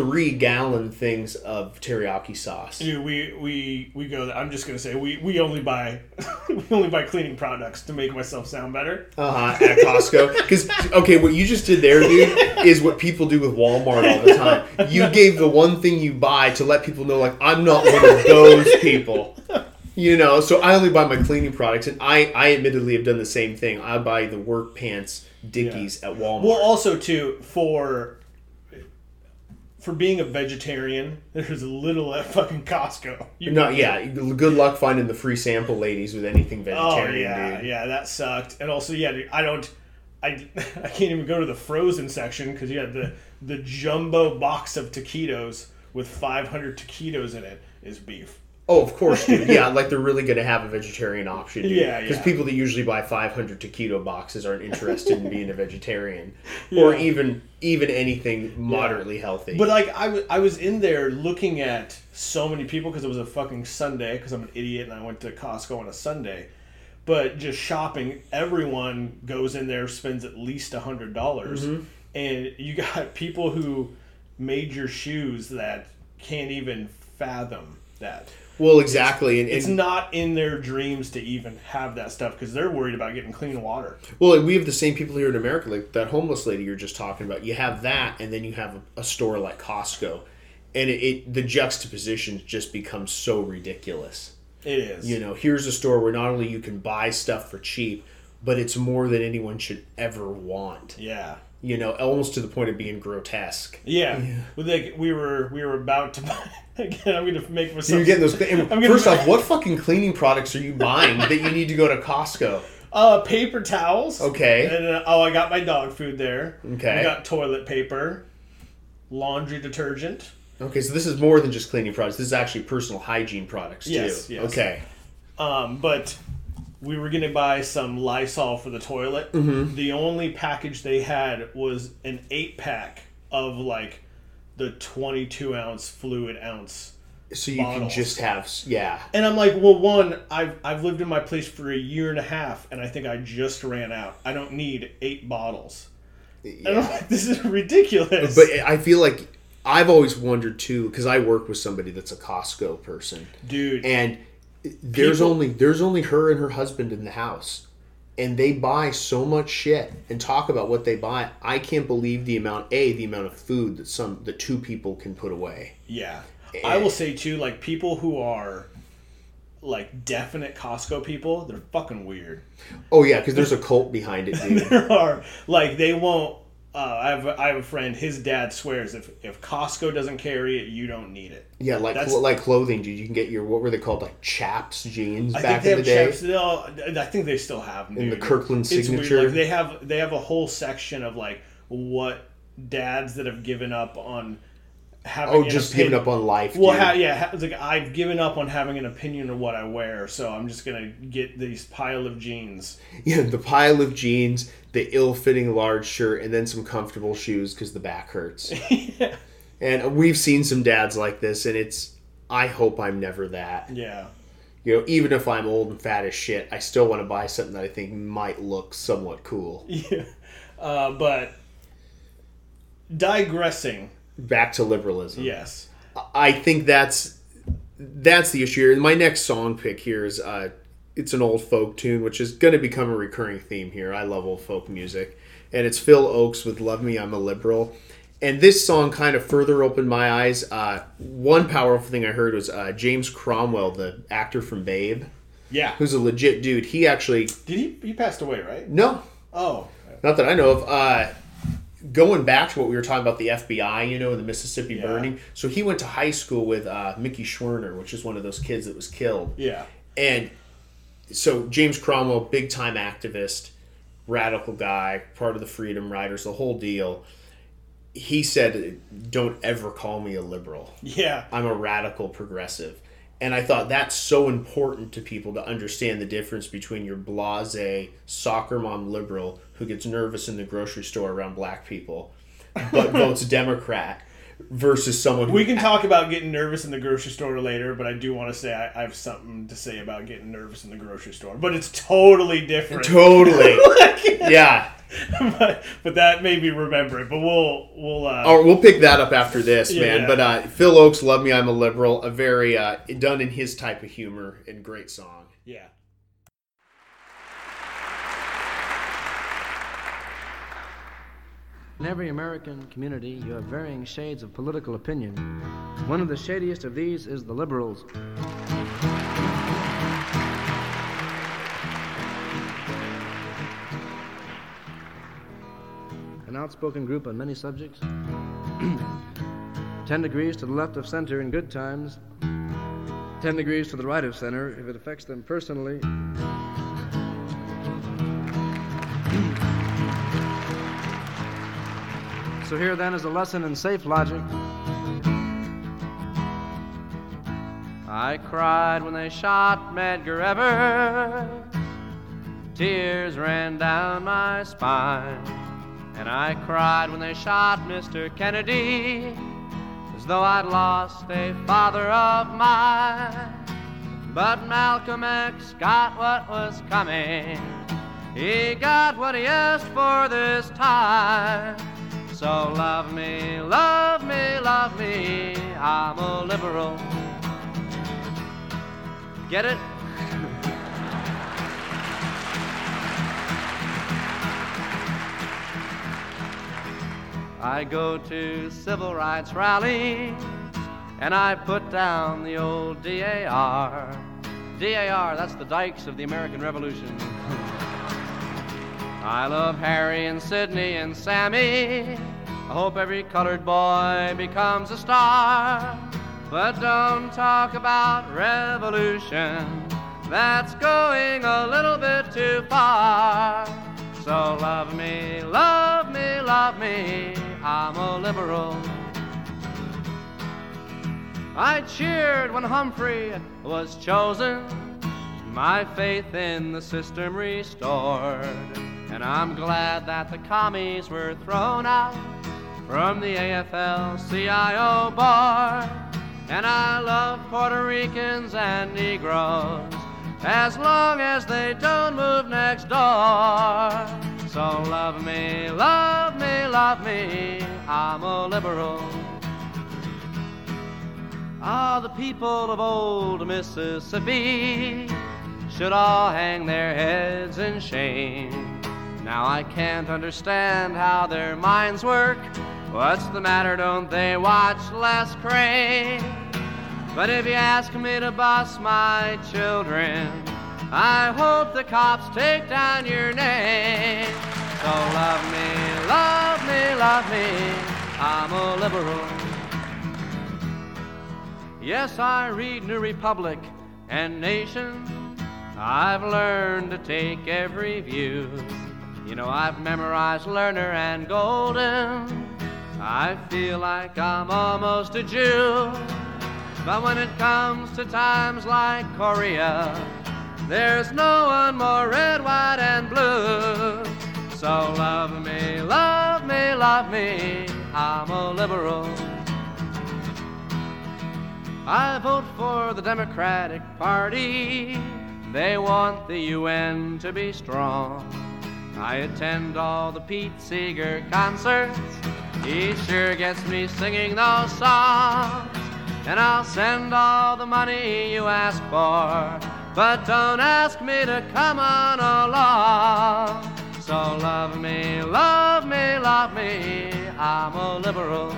three gallon things of teriyaki sauce. Dude, we we we go. I'm just gonna say we we only buy we only buy cleaning products to make myself sound better. Uh huh. At Costco, because okay, what you just did there, dude, is what people do with Walmart all the time. You gave the one thing you buy to let people know, like I'm not one of those people. You know, so I only buy my cleaning products, and I, I admittedly have done the same thing. I buy the work pants Dickies at Walmart. Well, also too for for being a vegetarian, there's a little at fucking Costco. You no, yeah. Good luck finding the free sample ladies with anything vegetarian. Oh vegetarian, yeah, dude. yeah, that sucked. And also, yeah, dude, I don't, I, I can't even go to the frozen section because you had the the jumbo box of taquitos with 500 taquitos in it is beef. Oh, of course, dude. Yeah, like they're really going to have a vegetarian option, dude. Yeah, Because yeah. people that usually buy 500 taquito boxes aren't interested in being a vegetarian or even even anything moderately healthy. But like I was, I was in there looking at so many people because it was a fucking Sunday because I'm an idiot and I went to Costco on a Sunday. But just shopping, everyone goes in there, spends at least a hundred dollars, Mm-hmm. and you got people who made your shoes that can't even fathom that. Well, exactly, and, It's not in their dreams to even have that stuff because they're worried about getting clean water. well, we have the same people here in America, like that homeless lady you're just talking about. You have that, and then you have a, a store like Costco, and it, it the juxtaposition just becomes so ridiculous. It is. You know, here's a store where not only you can buy stuff for cheap, but it's more than anyone should ever want. Yeah. You know, almost to the point of being grotesque. Yeah. Well, like we were we were about to buy again. I'm gonna make myself. You're getting those. and I'm gonna- first off, what fucking cleaning products are you buying that you need to go to Costco? Uh, paper towels. Okay. And uh, oh, I got my dog food there. Okay. I got toilet paper, laundry detergent. Okay, so this is more than just cleaning products. This is actually personal hygiene products too. Yes, yes. Okay. Um, but we were gonna buy some Lysol for the toilet. Mm-hmm. The only package they had was an eight pack of like the 22 ounce fluid ounce. So you can just have yeah. And I'm like, well, one, I've, I've lived in my place for a year and a half, and I think I just ran out. I don't need eight bottles. And I'm like, this is ridiculous. But I feel like I've always wondered too because I work with somebody that's a Costco person. dude, and there's People- only there's only her and her husband in the house and they buy so much shit and talk about what they buy i can't believe the amount a the amount of food that some the two people can put away yeah. Eh. I will say too, like people who are like definite Costco people, they're fucking weird. oh yeah because there's a cult behind it dude There are like they won't. Uh, I have I have a friend. His dad swears if if Costco doesn't carry it, you don't need it. yeah like That's- like clothing dude you can get your what were they called like chaps jeans I back think in they the day chaps. I think they still have them. In the. Kirkland It's weird. signature? Like they have they have a whole section of like what dads that have given up on having. oh just opinion- giving up on life Well, dude. ha- yeah, ha- like I've given up on having an opinion of what I wear, so I'm just gonna get these pile of jeans. yeah the pile of jeans the ill-fitting large shirt and then some comfortable shoes because the back hurts. And we've seen some dads like this and it's i hope i'm never that. Yeah, you know even if i'm old and fat as shit i still want to buy something that i think might look somewhat cool. Yeah. Uh, but digressing, back to liberalism. Yes. i think that's that's the issue here. My next song pick here is uh it's an old folk tune which is going to become a recurring theme here i love old folk music and it's phil ochs with love me i'm a liberal and this song kind of further opened my eyes uh, one powerful thing i heard was uh, james cromwell the actor from babe Yeah. who's a legit dude he actually Did he? He passed away, right? no Oh, not that i know of uh, going back to what we were talking about the fbi you know the mississippi Yeah. burning so he went to high school with uh, mickey schwerner which is one of those kids that was killed yeah. and so James Cromwell, big time activist, radical guy, part of the Freedom Riders, the whole deal. He said, "Don't ever call me a liberal. Yeah. I'm a radical progressive." And I thought that's so important to people to understand the difference between your blase soccer mom liberal who gets nervous in the grocery store around black people, but votes Democrat, versus someone who We can talk about getting nervous in the grocery store later, but I do want to say I, I have something to say about getting nervous in the grocery store. But it's totally different. totally yeah. but, but that made me remember it. But we'll we'll uh, Oh, we'll pick that up after this, Yeah, man. yeah. But uh, Phil Ochs, "Love Me, I'm a Liberal," a very uh, done in his type of humor and great song. yeah. In every American community, you have varying shades of political opinion. One of the shadiest of these is the liberals. An outspoken group on many subjects. Ten degrees to the left of center in good times. Ten degrees to the right of center if it affects them personally. So here then is a lesson in safe logic. I cried when they shot Medgar Evers. Tears ran down my spine. And I cried when they shot Mr. Kennedy. As though I'd lost a father of mine. But Malcolm X got what was coming. He got what he asked for this time. So love me, love me, love me. I'm a liberal. Get it? I go to civil rights rallies and I put down the old DAR. DAR, that's the dikes of the American Revolution. I love Harry and Sidney and Sammy. I hope every colored boy becomes a star. But don't talk about revolution. That's going a little bit too far. So love me, love me, love me. I'm a liberal. I cheered when Humphrey was chosen, my faith in the system restored. And I'm glad that the commies were thrown out from the AFL CIO bar. And I love Puerto Ricans and Negroes as long as they don't move next door. So love me, love me, love me. I'm a liberal. Ah, the people of old Mississippi should all hang their heads in shame. Now I can't understand how their minds work. What's the matter? Don't they watch Les Crane? But if you ask me to bus my children, I hope the cops take down your name. So love me, love me, love me. I'm a liberal. Yes, I read New Republic and Nation. I've learned to take every view. You know, I've memorized Lerner and Golden. I feel like I'm almost a Jew. But when it comes to times like Korea, there's no one more red, white, and blue. So love me, love me, love me. I'm a liberal. I vote for the Democratic Party. They want the UN to be strong. I attend all the Pete Seeger concerts. He sure gets me singing those songs. And I'll send all the money you ask for. But don't ask me to come on along. So love me, love me, love me. I'm a liberal.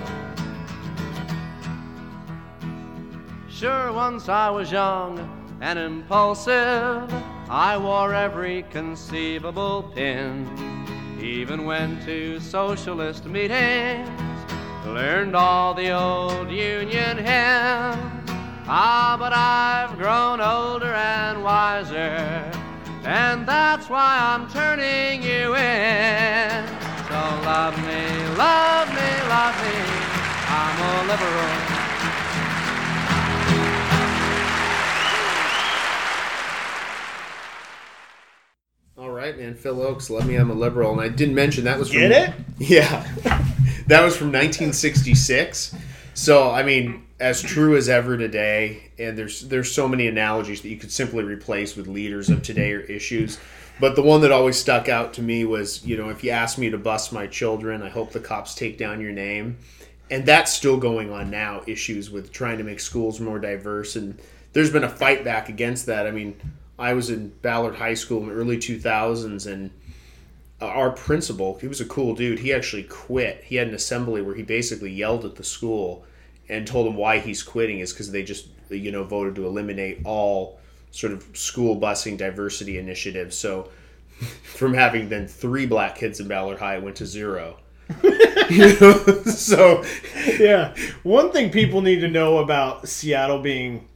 Sure, once I was young and impulsive. I wore every conceivable pin. Even went to socialist meetings. Learned all the old Union hymns. Ah, but I've grown older and wiser. And that's why I'm turning you in. So love me, love me, love me. I'm a liberal. Right, man. Phil Ochs, "Let Me, I'm a Liberal," and I didn't mention that was from Get it? Yeah, that was from 1966. So I mean, as true as ever today, and there's there's so many analogies that you could simply replace with leaders of today or issues. But the one that always stuck out to me was, you know, if you ask me to bust my children, I hope the cops take down your name. And that's still going on now, issues with trying to make schools more diverse. And there's been a fight back against that. I mean, I was in Ballard High School in the early 2000s, and uh, our principal, he was a cool dude. He actually quit. He had an assembly where he basically yelled at the school and told them why he's quitting is because they just, you know, voted to eliminate all sort of school busing diversity initiatives. So from having then three black kids in Ballard High, it went to zero. you know, so yeah. One thing people need to know about Seattle being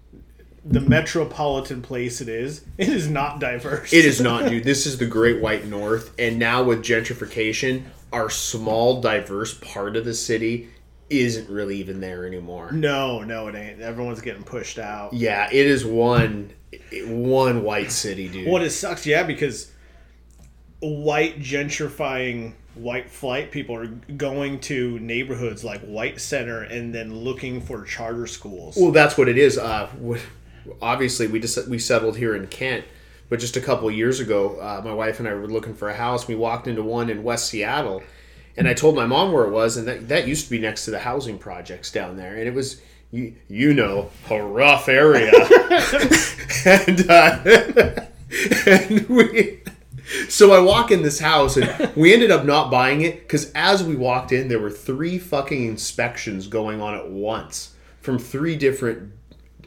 the metropolitan place it is, it is not diverse. It is not, dude. This is the Great White North, and now with gentrification, our small, diverse part of the city isn't really even there anymore. No, no, it ain't. Everyone's getting pushed out. Yeah, it is one one white city, dude. What it sucks, yeah, because white gentrifying white flight people are going to neighborhoods like White Center and then looking for charter schools. Well, that's what it is. Uh, obviously, we just we settled here in Kent, but just a couple of years ago, uh, my wife and I were looking for a house. We walked into one in West Seattle, and I told my mom where it was, and that that used to be next to the housing projects down there, and it was. You, you know, a rough area. and, uh, and we, so I walk in this house and we ended up not buying it because as we walked in, there were three fucking inspections going on at once from three different,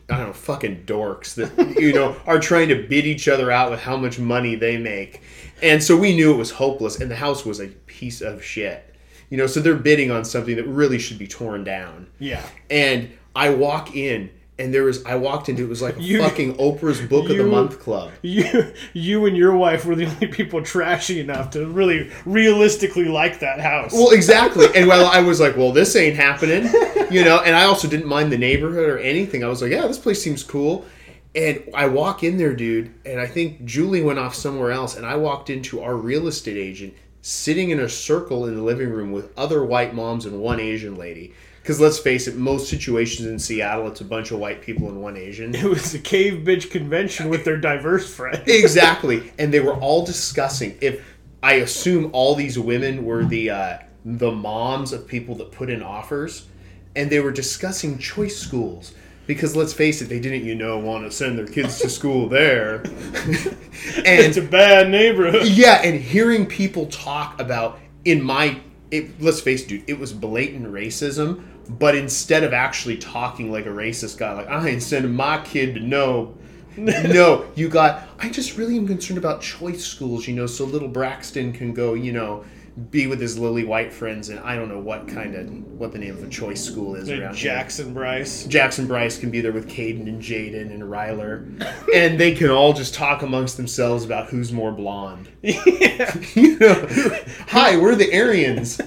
I don't know, fucking dorks that, you know, are trying to bid each other out with how much money they make. And so we knew it was hopeless and the house was a piece of shit. You know, so they're bidding on something that really should be torn down. yeah. And I walk in and there was, I walked into, it was like a You- fucking Oprah's Book of the Month club. You, you and your wife were the only people trashy enough to really realistically like that house. Well, exactly. And while I was like, well, this ain't happening, you know, and I also didn't mind the neighborhood or anything. I was like, yeah, this place seems cool. And I walk in there, dude, and I think Julie went off somewhere else, and I walked into our real estate agent sitting in a circle in the living room with other white moms and one Asian lady. Because let's face it, most situations in Seattle, it's a bunch of white people and one Asian. it was a cave bitch convention with their diverse friends. exactly and they were all discussing if i assume all these women were the uh, the moms of people that put in offers and they were discussing choice schools because let's face it they didn't you know want to send their kids to school there and It's a bad neighborhood. yeah and hearing people talk about in my it, let's face it dude it was blatant racism but instead of actually talking like a racist guy like i ain't sending my kid to no no, you got. I just really am concerned about choice schools, you know, so little Braxton can go, you know, be with his lily white friends, and I don't know what kind of what the name of a choice school is around here. Jackson Bryce. Jackson Bryce can be there with Caden and Jaden and Ryler, and they can all just talk amongst themselves about who's more blonde. Yeah. you know, hi, we're the Aryans.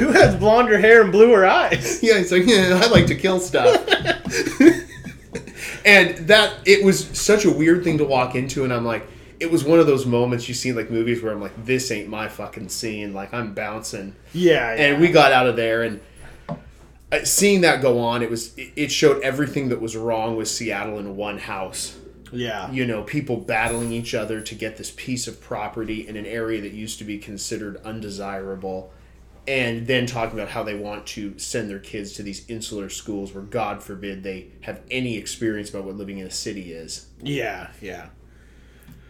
Who has blonder hair and bluer eyes? Yeah, it's like, yeah, I like to kill stuff. and that it was such a weird thing to walk into, and I'm like, it was one of those moments you see in like movies where I'm like, this ain't my fucking scene. Like I'm bouncing, Yeah, yeah. and we got out of there, and uh, seeing that go on, it was it showed everything that was wrong with Seattle in one house. yeah. You know, people battling each other to get this piece of property in an area that used to be considered undesirable and then talking about how they want to send their kids to these insular schools where god forbid they have any experience about what living in a city is yeah, yeah.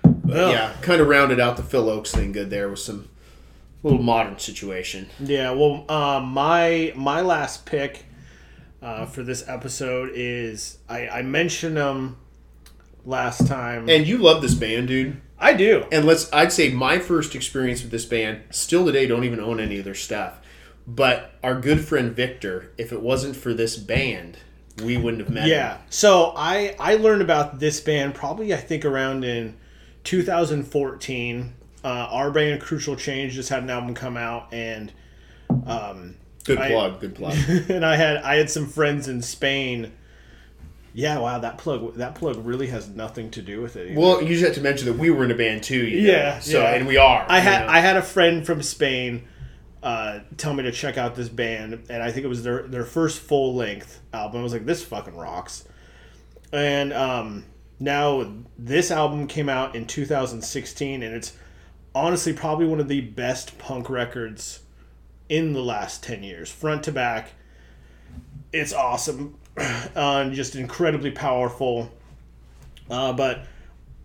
But yeah kind of rounded out the phil ochs thing good there with some little modern situation Yeah, well, uh, my my last pick uh, for this episode is I, I mentioned them last time. and you love this band dude I do. and let's i'd say my first experience with this band still today don't even own any of their stuff but our good friend victor if it wasn't for this band we wouldn't have met Yeah. him. So I I learned about this band probably I think around in 2014. Uh, our band Crucial Change just had an album come out and um, good I- plug good plug and I had I had some friends in Spain. Yeah, wow, that plug that plug really has nothing to do with it. either. Well, you just have to mention that we were in a band too. You know? Yeah, So yeah. and we are. I had know? I had a friend from Spain uh, tell me to check out this band, and I think it was their their first full length album. I was like, this fucking rocks. And um, now this album came out in 2016, and it's honestly probably one of the best punk records in the last 10 years, front to back. It's awesome, uh, just incredibly powerful. Uh, but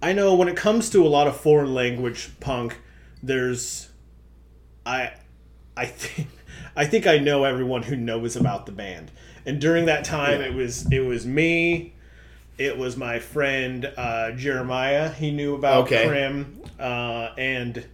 I know when it comes to a lot of foreign language punk, there's I I think I think I know everyone who knows about the band. And during that time, it was it was me, it was my friend uh, Jeremiah. He knew about Okay. Crim, uh, and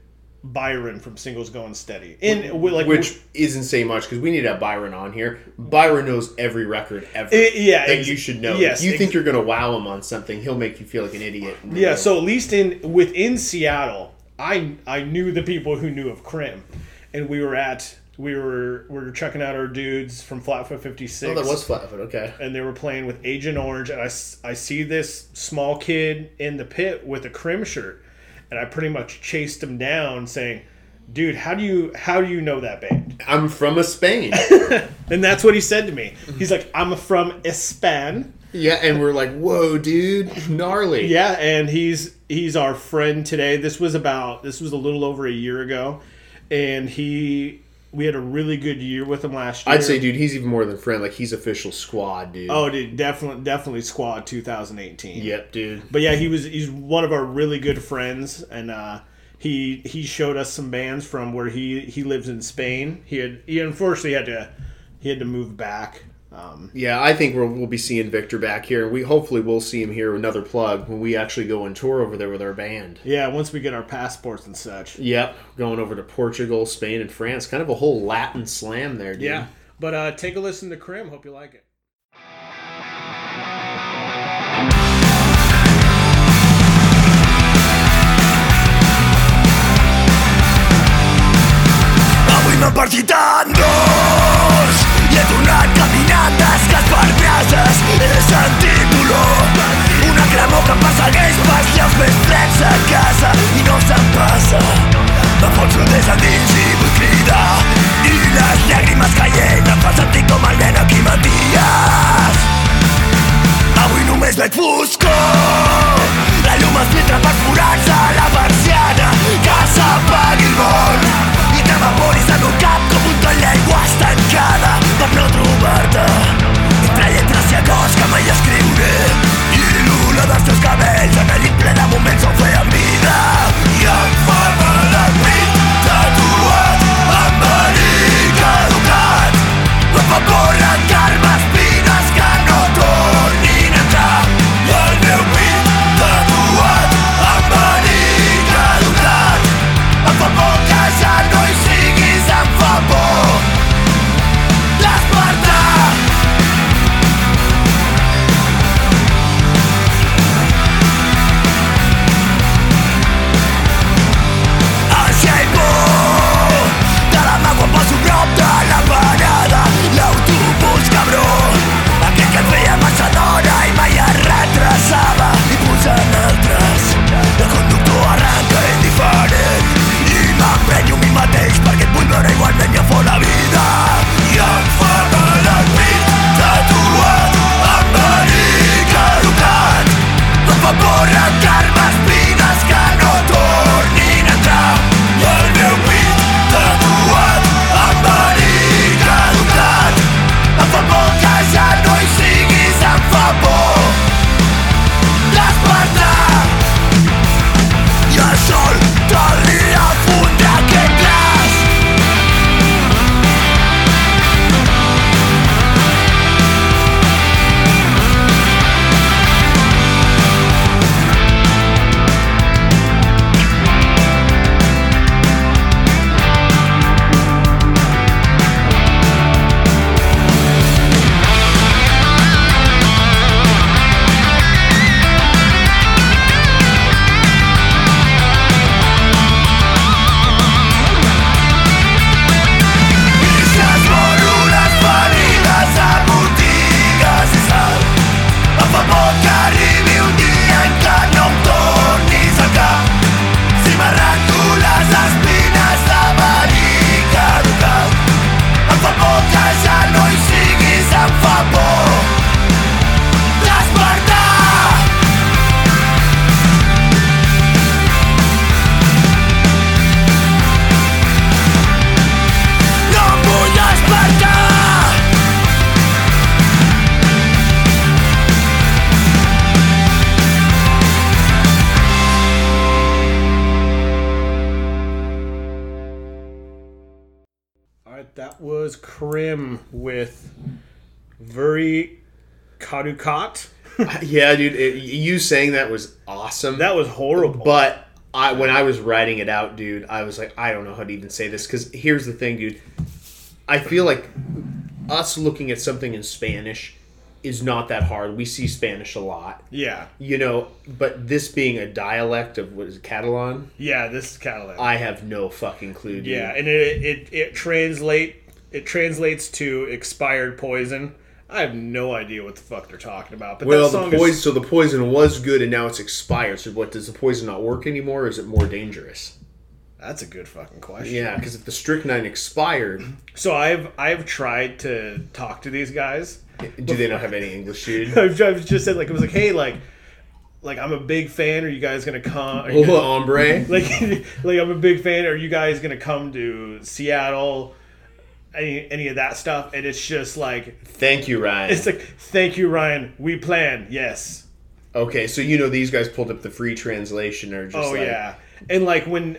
Byron from Singles Going Steady. And like Which isn't saying much because we need to have Byron on here. Byron knows every record ever Eh, yeah, that ex- you should know. yes, if you ex- think you're going to wow him on something, he'll make you feel like an idiot. Yeah, so at least in within Seattle, I I knew the people who knew of Crim, and we were at we were we were checking out our dudes from Flatfoot Fifty Six. Oh, that was Flatfoot. Okay. and they were playing with Agent Orange, and I, I see this small kid in the pit with a Crim shirt, and I pretty much chased him down, saying, "Dude, how do you how do you know that band?" I'm from Spain. And that's what he said to me. He's like, "I'm from Espan." yeah, and we're like, whoa, dude, gnarly. Yeah, and he's he's our friend today. This was about this was a little over a year ago, and he we had a really good year with him last year. I'd say, dude, he's even more than friend. Like he's official squad, dude. Oh, dude, definitely definitely squad 2018. Yep, dude. But yeah, he was he's one of our really good friends, and uh, he he showed us some bands from where he he lives in Spain. He had he unfortunately had to he had to move back. Um, Yeah, I think we'll, we'll be seeing Victor back here. We hopefully we'll see him here. Another plug when we actually go on tour over there with our band. yeah, once we get our passports and such. Yep, going over to Portugal, Spain, and France. Kind of a whole Latin slam there, dude. Yeah, but uh, take a listen to Crim. Hope you like it. Avui caminant descasperbrases he sentit dolor. Una cremor que em persegueix pels llaus més freds a casa i no se'm passa. M'enfonso des de dins i vull cridar i les llàgrimes caient em fan sentir com el nen a qui maties Avui només veig foscor La llum es filtra per forats a la persiana Que s'apagui el món. I t'evaporis en un cap com un toll d'aigua estancada Per no trobar-te mai escriure. I l'una dels teus cabells en el llit moments on feien vida. I em fa mal el pit tatuat amb verí caducat. La vapor that was Crim with Verí Caducat. yeah, dude. It, you saying that was awesome. That was horrible. But I, when I was writing it out, dude, I was like, I don't know how to even say this because here's the thing, dude. I feel like us looking at something in Spanish is not that hard. We see Spanish a lot, yeah, you know. But this being a dialect of what is it, Catalan, yeah, this is Catalan. I have no fucking clue, dude. yeah, and it it it translate it translates to expired poison. I have no idea what the fuck they're talking about. But Well, that the poison. is So the poison was good, and now it's expired. So what? Does the poison not work anymore, or is it more dangerous? that's a good fucking question. Yeah, because if the strychnine expired, So I've I've tried to talk to these guys. Do they not have any English, dude? I've just said like it was like, hey, like, like I'm a big fan. Are you guys gonna come? Are you Hola, gonna- hombre. like, like I'm a big fan. Are you guys gonna come to Seattle? Any any of that stuff? And it's just like Thank you, Ryan. it's like, thank you, Ryan. We plan. Yes. Okay, so you know these guys pulled up the free translation or just Oh like, yeah. And like when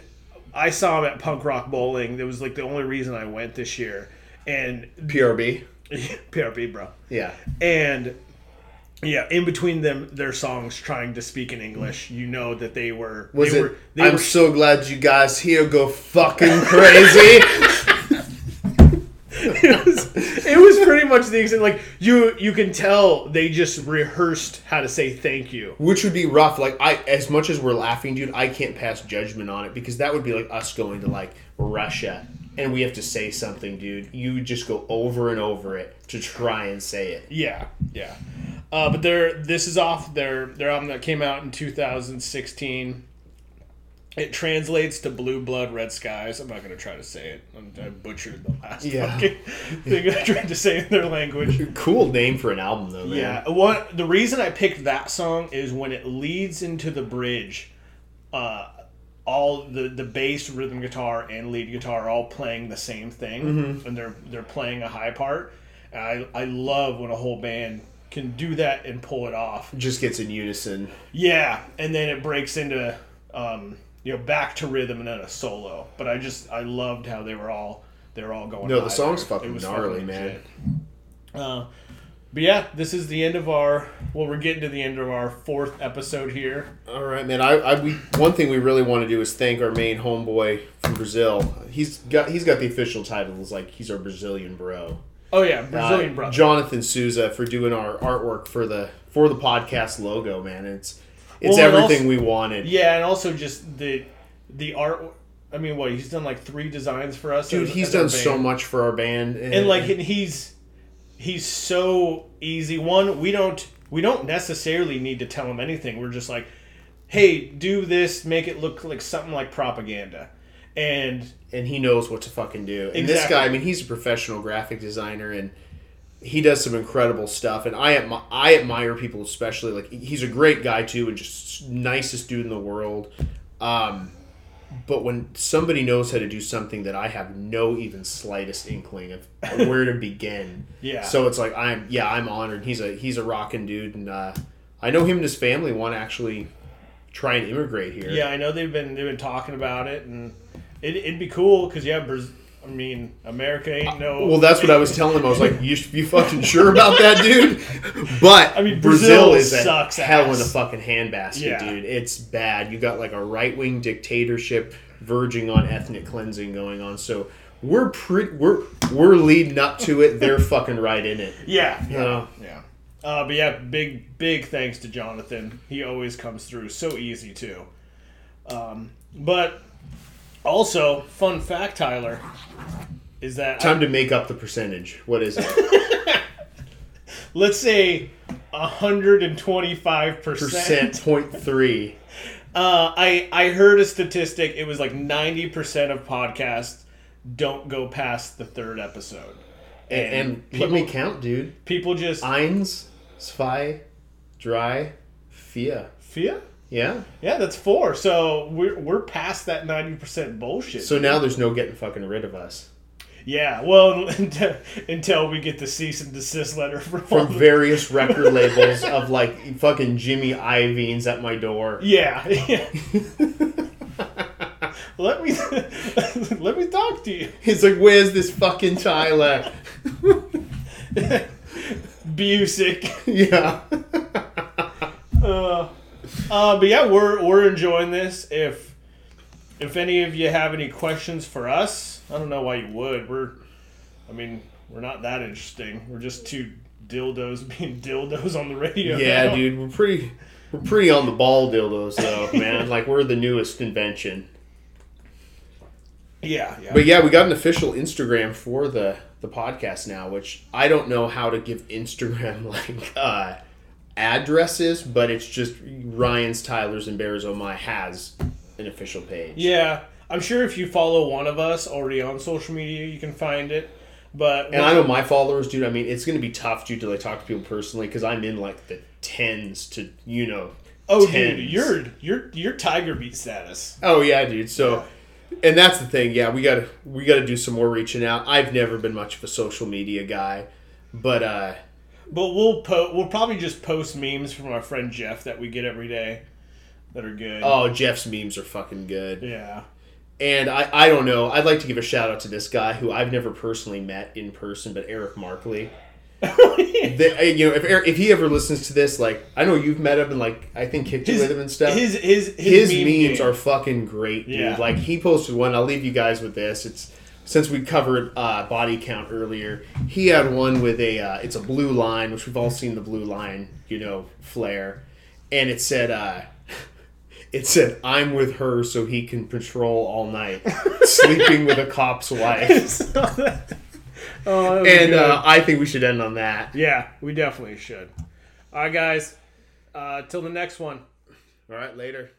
I saw him at Punk Rock Bowling, that was like the only reason I went this year. And PRB. PRP, bro. Yeah. and yeah, in between them, their songs trying to speak in English, you know that they were. Was they it? Were, they I'm were, so glad you guys here go fucking crazy. it, was, it was pretty much the extent. Like you, you can tell they just rehearsed how to say thank you. Which would be rough. Like I, as much as we're laughing, dude, I can't pass judgment on it because that would be like us going to like Russia and we have to say something, dude. You just go over and over it to try and say it. Yeah, yeah. Uh, but they're this is off their their album that came out in 2016. It translates to Blue Blood Red Skies. I'm not gonna try to say it. I'm- I butchered the last Yeah. fucking thing I tried to say in their language. Cool name for an album, though. Man. Yeah, what the reason I picked that song is when it leads into the bridge, uh, all the the bass, rhythm guitar, and lead guitar are all playing the same thing, and they're they're playing a high part. I I love when a whole band can do that and pull it off. Just gets in unison. Yeah, and then it breaks into um, you know back to rhythm and then a solo. But I just I loved how they were all they were all going. No, the song's there. fucking gnarly, man. Uh, but yeah, this is the end of our. Well, we're getting to the end of our fourth episode here. All right, man. I, I we one thing we really want to do is thank our main homeboy from Brazil. He's got he's got the official titles like he's our Brazilian bro. Oh yeah, Uh, Brazilian brother. Jonathan Souza for doing our artwork for the for the podcast logo, man. It's it's Well, everything also- we wanted. yeah, and also just the the art. I mean, what he's done like three designs for us. Dude, as- he's as done so much for our band. and like and he's he's so easy one we don't we don't necessarily need to tell him anything we're just like hey do this make it look like something like propaganda and and he knows what to fucking do. And this guy, I mean, he's a professional graphic designer, and he does some incredible stuff. And I admi- I admire people, especially like he's a great guy too, and just nicest dude in the world. Um, but when somebody knows how to do something that I have no even slightest inkling of where to begin, Yeah. So it's like I'm yeah I'm honored. He's a he's a rocking dude, and uh, I know him and his family want to actually try and immigrate here. yeah i know they've been they've been talking about it and it, it'd be cool because yeah Braz- i mean america ain't no Well, that's what I was telling him. I was like, "You you fucking sure about that, dude?" But I mean, Brazil, Brazil is a sucks hell in a fucking handbasket, Yeah. dude. It's bad. You got like a right wing dictatorship verging on ethnic cleansing going on. So we're pretty we're we're leading up to it. They're fucking right in it. yeah yeah Yeah. yeah uh, but yeah big big thanks to jonathan he always comes through so easy too um, but also fun fact tyler is that Time to make up the percentage. What is it? let's say 125 Percent percent point three. uh, I, I heard a statistic it was like 90% of podcasts don't go past the third episode And, and people, let me count, dude. people just Eins, zwei, drei, vier. Fia? Yeah. yeah that's four so we're, we're past that 90% bullshit So now there's no getting fucking rid of us. yeah well until, we get the cease and desist letter from, from various record labels of like fucking Jimmy Iovine's at my door. yeah, yeah. let me let me talk to you. He's like, "Where's this fucking Tyler?" Busick. yeah. Uh, but yeah, we're we're enjoying this. If if any of you have any questions for us, I don't know why you would. We're, I mean, we're not that interesting. We're just two dildos being dildos on the radio. Yeah, now. dude, we're pretty we're pretty on the ball dildos though, man. like we're the newest invention. Yeah, yeah. But yeah, we got an official Instagram for the the podcast now, which I don't know how to give Instagram like uh addresses, but it's just Ryan's, Tyler's, and Bears Oh My has an official page. yeah, I'm sure if you follow one of us already on social media, you can find it. But And I know my followers, dude. I mean, it's going to be tough, dude, to like talk to people personally because I'm in like the tens to you know. oh, tens. dude, you're you're you're Tiger Beat status. Oh yeah, dude. So, and that's the thing. Yeah, we got to we got to do some more reaching out. I've never been much of a social media guy, but uh, But we'll po- we'll probably just post memes from our friend Jeff that we get every day that are good. oh, Jeff's memes are fucking good. yeah. And I I don't know. I'd like to give a shout out to this guy who I've never personally met in person, but Eric Markley. The- uh, you know, if Eric, if he ever listens to this, like I know you've met him and like I think kicked His, with him and stuff. his his his, his meme memes game. are fucking great, dude. Yeah. Like he posted one. I'll leave you guys with this. It's since we covered uh, body count earlier. He had one with a. Uh, it's a blue line, which we've all seen the blue line, you know, flare, and it said. Uh, it said, "I'm with her, so he can patrol all night, sleeping with a cop's wife." oh, And uh, I think we should end on that. yeah, we definitely should. All right, guys. Uh, till the next one. All right, later.